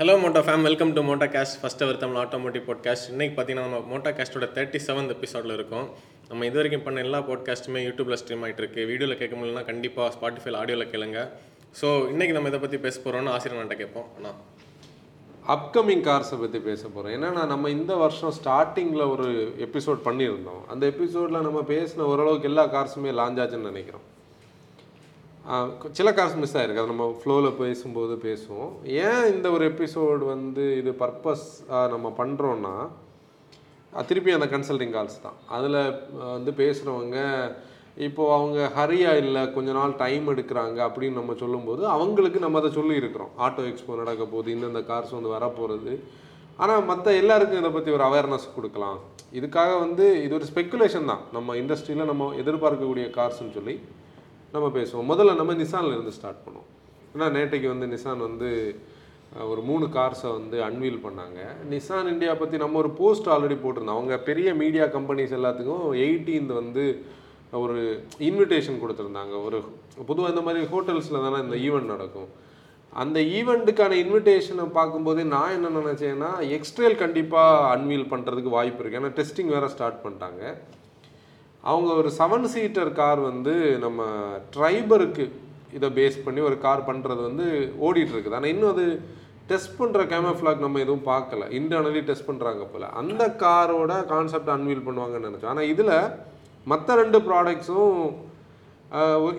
Hello Moto fam welcome to Motocast first our Tamil automotive podcast இன்றைக்கி பார்த்தீங்கன்னா நம்ம Moto கேஸ்ட்டோட thirty seventh எபிசோடில் இருக்கும். நம்ம இது வரைக்கும் பண்ண எல்லா பாட்காஸ்ட்டுமே யூடியூப்ல ஸ்ட்ரீம் ஆகிட்டு இருக்கு. வீடியோவில் கேட்க முடியலனா கண்டிப்பாக ஸ்பாட்டிஃபைல ஆடியோவில் கேளுங்க. ஸோ இன்றைக்கி நம்ம இதை பற்றி பேச போகிறோம்னு ஆசிரியர்கிட்ட கேட்போம். அண்ணா. அப்கமிங் கார்ஸை பற்றி பேச போகிறோம் ஏன்னா நம்ம இந்த வருஷம் ஸ்டார்டிங்கில் ஒரு எபிசோட் பண்ணியிருந்தோம். அந்த எபிசோடில் நம்ம பேசின ஓரளவுக்கு எல்லா கார்ஸுமே லான்ச் ஆச்சுன்னு நினைக்கிறோம். சில கார்ஸ் மிஸ் ஆயிருக்கு அது நம்ம ஃப்ளோவில் பேசும்போது பேசுவோம். ஏன் இந்த ஒரு எபிசோடு வந்து இது பர்பஸ் நம்ம பண்ணுறோன்னா திருப்பி அந்த கன்சல்டிங் கால்ஸ் தான். அதில் வந்து பேசுகிறவங்க இப்போது அவங்க ஹரியாக இல்லை கொஞ்ச நாள் டைம் எடுக்கிறாங்க அப்படின்னு நம்ம சொல்லும்போது அவங்களுக்கு நம்ம அதை சொல்லியிருக்கிறோம் ஆட்டோ எக்ஸ்போ நடக்க போகுது இந்தந்த கார்ஸ் வந்து வரப்போகிறது ஆனால் மற்ற எல்லாருக்கும் இதை பற்றி ஒரு அவேர்னஸ் கொடுக்கலாம். இதுக்காக வந்து இது ஒரு ஸ்பெக்குலேஷன் தான். நம்ம இண்டஸ்ட்ரியில் நம்ம எதிர்பார்க்கக்கூடிய கார்ஸ்ன்னு சொல்லி. நம்ம பேசுவோம். முதல்ல நம்ம நிசானில் இருந்து ஸ்டார்ட் பண்ணுவோம். ஏன்னா நேற்றைக்கு வந்து நிசான் வந்து ஒரு மூணு கார்ஸை வந்து அன்வீல் பண்ணாங்க. நிசான் இந்தியா பற்றி நம்ம ஒரு போஸ்ட் ஆல்ரெடி போட்டிருந்தோம். அவங்க பெரிய மீடியா கம்பெனிஸ் எல்லாத்துக்கும் எயிட்டீன்த் வந்து ஒரு இன்விடேஷன் கொடுத்துருந்தாங்க. ஒரு பொதுவாக இந்த மாதிரி ஹோட்டல்ஸில் தானே இந்த ஈவெண்ட் நடக்கும். அந்த ஈவெண்ட்டுக்கான இன்விடேஷனை பார்க்கும்போதே நான் என்ன நினச்சேன்னா எக்ஸ்ட்ரேல் கண்டிப்பாக அன்வீல் பண்ணுறதுக்கு வாய்ப்பு இருக்குது ஏன்னா டெஸ்டிங் வேறு ஸ்டார்ட் பண்ணிட்டாங்க. அவங்க ஒரு செவன் சீட்டர் கார் வந்து நம்ம ட்ரைபருக்கு இதை பேஸ் பண்ணி ஒரு கார் பண்ணுறது வந்து ஓடிட்டு இருக்குது. ஆனால் இன்னும் அது டெஸ்ட் பண்ணுற கேமஃப்ளாக் நம்ம எதுவும் பார்க்கல. இன்டர்னலி டெஸ்ட் பண்ணுறாங்க போல். அந்த காரோட கான்செப்ட் அன்வீல் பண்ணுவாங்கன்னு நினச்சோம் ஆனால் இதில் மற்ற ரெண்டு ப்ராடக்ட்ஸும்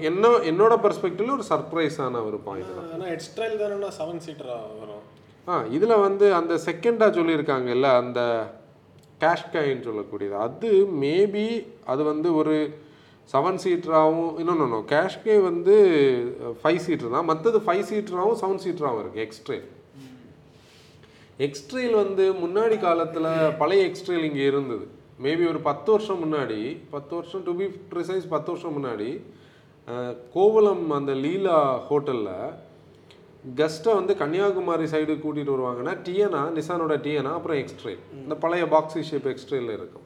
என்ன என்னோட பெர்ஸ்பெக்டிவ்ல ஒரு சர்ப்ரைஸான ஒரு பாயிண்ட் தான். ஆனால் எக்ஸ்ட்ராயில் தானே செவன் சீட்டராக வரும். ஆ இதில் வந்து அந்த செகண்டாக சொல்லியிருக்காங்கல்ல அந்த கேஷ்காயின்னு சொல்லக்கூடியது. அது மேபி அது வந்து ஒரு செவன் சீட்டராகவும் இன்னொன்று இன்னும் கேஷ்கே வந்து uh, ஃபைவ் சீட்டர் தான். மற்றது ஃபைவ் சீட்டராகவும் செவன் சீட்டராகவும் இருக்குது எக்ஸ்ட்ரே எக்ஸ்ட்ரேல் வந்து முன்னாடி காலத்தில் பழைய எக்ஸ்ட்ரேல் இங்கே இருந்தது. மேபி ஒரு பத்து வருஷம் முன்னாடி பத்து வருஷம் டு பி ப்ரிசைஸ் பத்து வருஷம் முன்னாடி uh, கோவலம் அந்த லீலா ஹோட்டலில் கெஸ்ட்டை வந்து கன்னியாகுமரி சைடு கூட்டிகிட்டு வருவாங்கன்னா டிஎனா நிசானோட டிஎனா அப்புறம் எக்ஸ்ட்ரெயில் இந்த பழைய பாக்ஸி ஷேப் எக்ஸ்ட்ரேல இருக்கும்.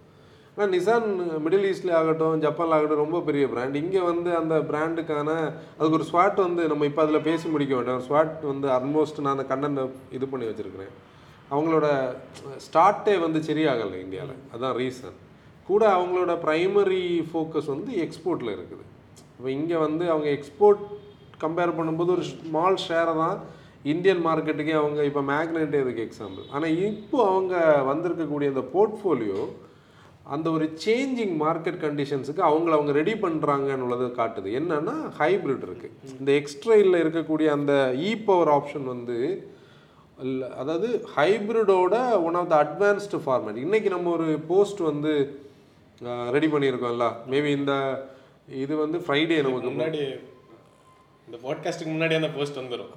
ஆனால் நிசான் மிடில் ஈஸ்ட்லேயே ஆகட்டும் ஜப்பானில் ஆகட்டும் ரொம்ப பெரிய பிராண்ட் இங்கே வந்து அந்த பிராண்டுக்கான அதுக்கு ஒரு ஸ்வாட் வந்து நம்ம இப்போ அதில் பேசி முடிக்க வேண்டாம். ஸ்வாட் வந்து ஆல்மோஸ்ட் நான் அந்த கண்டென்ட் இது பண்ணி வச்சுருக்கிறேன். அவங்களோட ஸ்டார்ட்டே வந்து சரியாகலை இந்தியாவில் அதுதான் ரீசன் கூட அவங்களோட ப்ரைமரி ஃபோக்கஸ் வந்து எக்ஸ்போர்ட்டில் இருக்குது. இப்போ இங்கே வந்து அவங்க எக்ஸ்போர்ட் கம்பேர் பண்ணும்போது ஒரு ஸ்மால் ஷேரை தான் இந்தியன் மார்க்கெட்டுக்கே அவங்க இப்போ மேக்னெட் இதுக்கு எக்ஸாம்பிள் ஆனால் இப்போ அவங்க வந்திருக்கக்கூடிய அந்த போர்ட்ஃபோலியோ அந்த ஒரு சேஞ்சிங் மார்க்கெட் கண்டிஷன்ஸுக்கு அவங்கள அவங்க ரெடி பண்ணுறாங்கன்னு காட்டுது. என்னன்னா ஹைப்ரிட் இருக்குது இந்த எக்ஸ்ட்ரெயிலில் இருக்கக்கூடிய அந்த இ பவர் ஆப்ஷன் வந்து இல்லை அதாவது ஹைப்ரிடோட one of the advanced format இன்றைக்கி நம்ம ஒரு போஸ்ட் வந்து ரெடி பண்ணியிருக்கோம்ல. மேபி இந்த இது வந்து ஃப்ரைடே நமக்கு முன்னாடி இந்த பாட்காஸ்ட்டுக்கு முன்னாடி அந்த போஸ்ட் வந்துடும்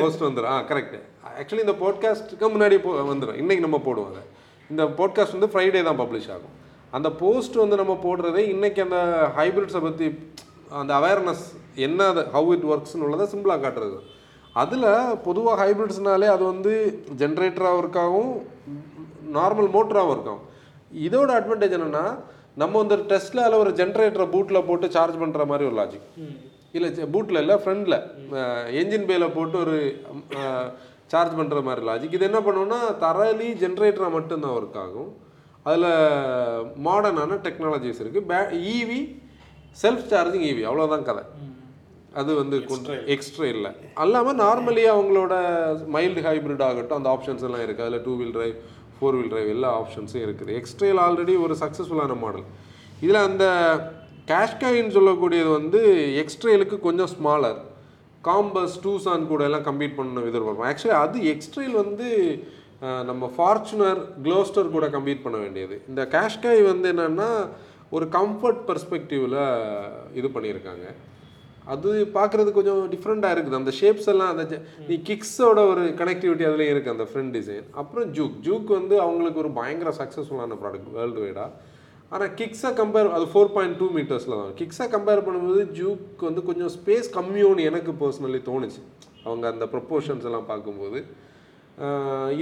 போஸ்ட் வந்துடும் ஆ கரெக்ட் ஆக்சுவலி இந்த போட்காஸ்ட்டுக்கு முன்னாடி போ வந்துடும் இன்னைக்கு நம்ம போடுவோம் அதை. இந்த போட்காஸ்ட் வந்து ஃப்ரைடே தான் பப்ளிஷ் ஆகும். அந்த போஸ்ட் வந்து நம்ம போடுறதே இன்னைக்கு அந்த ஹைபிரிட்ஸை பற்றி அந்த அவேர்னஸ் என்ன அது ஹவு இட் ஒர்க்ஸ்னு உள்ளதை சிம்பிளாக காட்டுறது. அதில் பொதுவாக ஹைபிரிட்ஸ்னாலே அது வந்து ஜென்ரேட்டராகவும் இருக்காகவும் நார்மல் மோட்டராகவும் இருக்கும் இதோட அட்வான்டேஜ் என்னென்னா நம்ம வந்து ஒரு டெஸ்ட்ல ஒரு ஜென்ரேட்டரை பூட்டில் போட்டு சார்ஜ் பண்ணுற மாதிரி ஒரு லாஜிக் இல்லை பூட்டில் இல்லை ஃப்ரண்டில் என்ஜின் பேல போட்டு ஒரு சார்ஜ் பண்ணுற மாதிரி லாஜிக் இது என்ன பண்ணுவோம்னா தரலி ஜென்ரேட்டராக மட்டும்தான் ஒர்க் ஆகும். அதில் மாடர்னான டெக்னாலஜிஸ் இருக்குது பே ஈவி செல்ஃப் சார்ஜிங் ஈவி அவ்வளோதான் கதை. அது வந்து எக்ஸ்ட்ரா இல்லை. அல்லாமல் நார்மலி அவங்களோட மைல்டு ஹைப்ரிட் ஆகட்டும் அந்த ஆப்ஷன்ஸ் எல்லாம் இருக்குது அதில் two wheel drive four wheel drive எல்லா ஆப்ஷன்ஸும் இருக்குது. எக்ஸ்ட்ரேல் ஆல்ரெடி ஒரு சக்ஸஸ்ஃபுல்லான மாடல் இதில் அந்த கேஷ்காயின்னு சொல்லக்கூடியது வந்து எக்ஸ்ட்ரேலுக்கு கொஞ்சம் ஸ்மாலர் காம்பஸ் டூசான் கூட எல்லாம் கம்பீட் பண்ண எதிர்பார்ப்போம். ஆக்சுவலி அது எக்ஸ்ட்ரேல் வந்து நம்ம ஃபார்ச்சுனர் க்ளோஸ்டர் கூட கம்பீட் பண்ண வேண்டியது. இந்த கேஷ்காய் வந்து என்னென்னா ஒரு கம்ஃபர்ட் பர்ஸ்பெக்டிவில் இது பண்ணியிருக்காங்க. அது பார்க்குறது கொஞ்சம் டிஃப்ரெண்ட்டாக இருக்குது. அந்த ஷேப்ஸ் எல்லாம் அந்த நீ கிக்ஸோட ஒரு கனெக்டிவிட்டி அதுலேயும் இருக்குது அந்த ஃப்ரண்ட் டிசைன் அப்புறம் ஜூக் ஜூக் வந்து அவங்களுக்கு ஒரு பயங்கர சக்ஸஸ்ஃபுல்லான ப்ராடக்ட் வேர்ல்டு வைடாக ஆனால் கிக்ஸை கம்பேர் அது ஃபோர் பாயிண்ட் டூ மீட்டர்ஸில் தான். கிக்ஸை கம்பேர் பண்ணும்போது ஜூக் வந்து கொஞ்சம் ஸ்பேஸ் கம்மியோன்னு எனக்கு பர்சனலி தோணுச்சு. அவங்க அந்த ப்ரொப்போர்ஷன்ஸ் எல்லாம் பார்க்கும்போது.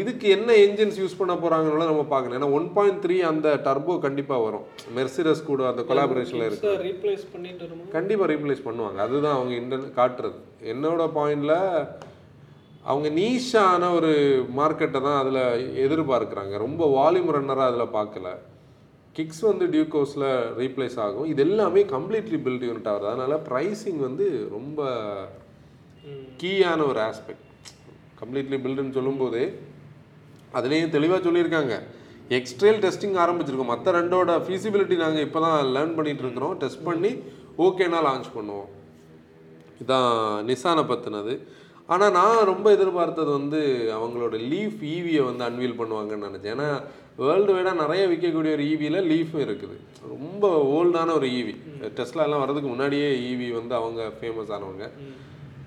இதுக்கு என்ன என்ஜின்ஸ் யூஸ் பண்ண போகிறாங்கன்னு நம்ம பார்க்கணும் ஏன்னா ஒன் பாயிண்ட் த்ரீ அந்த டர்போ கண்டிப்பாக வரும். மெர்சிடஸ் கூட அந்த கொலாபரேஷனில் இருக்கு ரீப்ளேஸ் பண்ணிட்டு கண்டிப்பாக ரீப்ளேஸ் பண்ணுவாங்க. அதுதான் அவங்க இந்த காட்டுறது. என்னோட பாயிண்டில் அவங்க நீஷான ஒரு மார்க்கெட்டை தான் அதில் எதிர்பார்க்குறாங்க. ரொம்ப வால்யூம் ரன்னராக அதில் பார்க்கல. கிக்ஸ் வந்து டியூகோஸில் ரீப்ளேஸ் ஆகும். இது எல்லாமே கம்ப்ளீட்லி பில்ட் யூனிட் ஆகுது அதனால் ப்ரைஸிங் வந்து ரொம்ப கீயான ஒரு ஆஸ்பெக்ட் கம்ப்ளீட்லி பில்டுன்னு சொல்லும்போது அதுலேயும் தெளிவாக சொல்லியிருக்காங்க. எக்ஸ்ட்ரேல் டெஸ்டிங் ஆரம்பிச்சிருக்கோம். மற்ற ரெண்டோட ஃபீசிபிலிட்டி நாங்கள் இப்போ தான் லேர்ன் பண்ணிகிட்டு இருக்கிறோம். டெஸ்ட் பண்ணி ஓகேனா லான்ச் பண்ணுவோம். இதான் நிசானை பற்றினது ஆனால் நான் ரொம்ப எதிர்பார்த்தது வந்து அவங்களோட லீஃப் ஈவியை வந்து அன்வீல் பண்ணுவாங்கன்னு நினச்சேன். ஏன்னா வேர்ல்டு வைடாக நிறைய விற்கக்கூடிய ஒரு ஈவியில் லீஃபும் இருக்குது. ரொம்ப ஓல்டான ஒரு ஈவி டெஸ்ட்லாம் வரதுக்கு முன்னாடியே ஈவி வந்து அவங்க ஃபேமஸ் ஆனவங்க.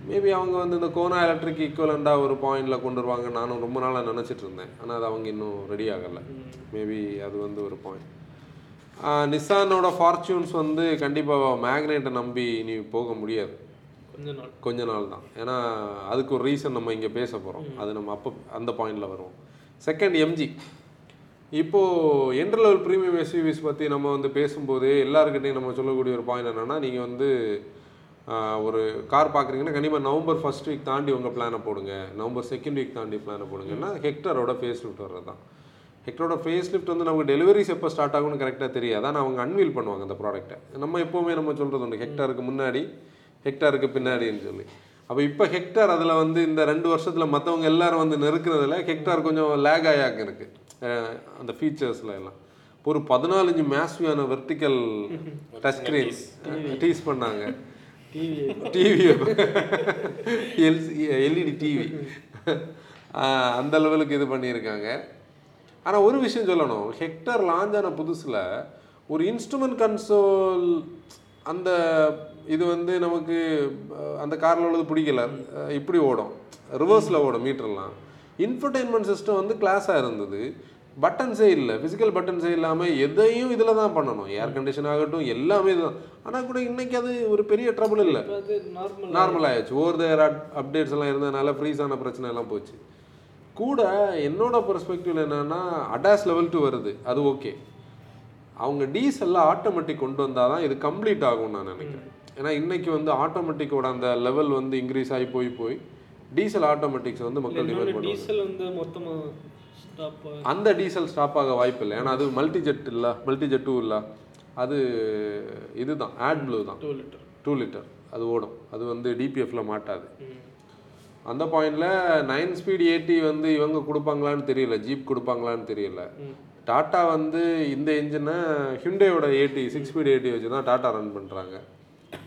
மேபி அவங்க வந்து இந்த கோனா எலக்ட்ரிக் ஈக்குவலண்டாக ஒரு பாயிண்டில் கொண்டு வருவாங்க நானும் ரொம்ப நாளாக நினச்சிட்டு இருந்தேன். ஆனால் அது அவங்க இன்னும் ரெடி ஆகலை. மேபி அது வந்து ஒரு பாயிண்ட் நிசானோட ஃபார்ச்சூன்ஸ் வந்து கண்டிப்பாக மேக்னெட்டை நம்பி நீ போக முடியாது. கொஞ்ச நாள். கொஞ்ச நாள் தான். ஏன்னா அதுக்கு ஒரு ரீசன் நம்ம இங்கே பேச போகிறோம் அது நம்ம அப்போ அந்த பாயிண்டில் வருவோம். செகண்ட் எம்ஜி இப்போது என்டர் லெவல் ப்ரீமியம் எஸ்யூவிஸ் பற்றி நம்ம வந்து பேசும்போது எல்லாருக்கிட்டையும் நம்ம சொல்லக்கூடிய ஒரு பாயிண்ட் என்னென்னா நீங்கள் வந்து ஒரு கார் பார்க்குறீங்கன்னா கண்டிப்பாக நவம்பர் ஃபர்ஸ்ட் வீக் தாண்டி உங்கள் பிளானை போடுங்க. நவம்பர் செகண்ட் வீக் தாண்டி பிளானை போடுங்கன்னா ஹெக்டரோட ஃபேஸ் லிஃப்ட் வர்றது தான். ஹெக்டரோட ஃபேஸ் லிஃப்ட் வந்து நமக்கு டெலிவரிஸ் எப்போ ஸ்டார்ட் ஆகும்னு கரெக்டாக தெரியாது. ஆனால் அவங்க அன்வீல் பண்ணுவாங்க அந்த ப்ராடக்ட்டை நம்ம எப்போவுமே நம்ம சொல்கிறது உண்டு. ஹெக்டாருக்கு முன்னாடி ஹெக்டாருக்கு பின்னாடின்னு சொல்லி. அப்போ இப்போ ஹெக்டார் அதில் வந்து இந்த ரெண்டு வருஷத்தில் மற்றவங்க எல்லாரும் வந்து நெருக்குறதுல ஹெக்டார் கொஞ்சம் லேக் ஆயாக்கு இருக்கு. அஹ் அந்த ஃபீச்சர்ஸில் எல்லாம். ஒரு பதினாலஞ்சு மேஸ்வியான வெர்டிக்கல் டச் ஸ்க்ரீன்ஸ் டீஸ் பண்ணாங்க. டிவி டிவி எல்இடி டிவி அந்த லெவலுக்கு இது பண்ணியிருக்காங்க. ஆனால் ஒரு விஷயம் சொல்லணும். ஹெக்டர் லான்ச் ஆன புதுசில் ஒரு இன்ஸ்ட்ருமெண்ட் கன்சோல் அந்த இது வந்து நமக்கு அந்த காரில் உள்ளது பிடிக்கல. இப்படி ஓடும். ரிவர்ஸில் ஓடும் மீட்டர்லாம் இன்ஃபர்டெயின்மெண்ட் சிஸ்டம் வந்து கிளாஸாக இருந்தது. பட்டன்ஸே இல்லை. ஃபிசிக்கல் பட்டன்ஸே இல்லாமல் எதையும் இதில் தான் பண்ணணும். ஏர் கண்டிஷன் ஆகட்டும் எல்லாமே இதுதான் ஆனால் கூட இன்னைக்கு அது ஒரு பெரிய ட்ரபிள் இல்லை. நார்மல் ஆயிடுச்சு. ஓவர் தேர் அப்டேட்ஸ் எல்லாம் இருந்ததுனால ஃப்ரீஸ் ஆன பிரச்சனை எல்லாம் போச்சு. கூட என்னோட பெர்ஸ்பெக்டிவ்ல என்னன்னா அடாஸ் லெவல் டூ வருது. அது ஓகே அவங்க டீசல்ல ஆட்டோமேட்டிக் கொண்டு வந்தால் தான் இது கம்ப்ளீட் ஆகும்னு நான் நினைக்கிறேன். ஏன்னா இன்னைக்கு வந்து ஆட்டோமேட்டிக்கோட அந்த லெவல் வந்து இன்க்ரீஸ் ஆகி போய் போய் டீசல் ஆட்டோமேட்டிக்ஸ் வந்து மக்கள் டிமாண்ட் பண்ணுவாங்க. டீசல் வந்து மொத்தமா ஸ்டாப் அந்த டீசல் ஸ்டாப் ஆக வாய்ப்பு இல்லை. ஏன்னா அது மல்டி ஜெட் இல்லை மல்டி ஜெட் டூ இல்லை. அது இதுதான் ஆட் ப்ளூ தான். டூ லிட்டர் டூ லிட்டர் அது ஓடும். அது வந்து டிபிஎஃப்ல மாட்டாது. அந்த பாயிண்ட்ல நைன் ஸ்பீட் ஏடி வந்து இவங்க கொடுப்பாங்களான்னு தெரியல ஜீப் கொடுப்பாங்களான்னு தெரியல. டாட்டா வந்து இந்த இன்ஜினை ஹிண்டேயோட ஏடி சிக்ஸ் ஸ்பீட் ஏடி வச்சு தான் டாட்டா ரன் பண்ணுறாங்க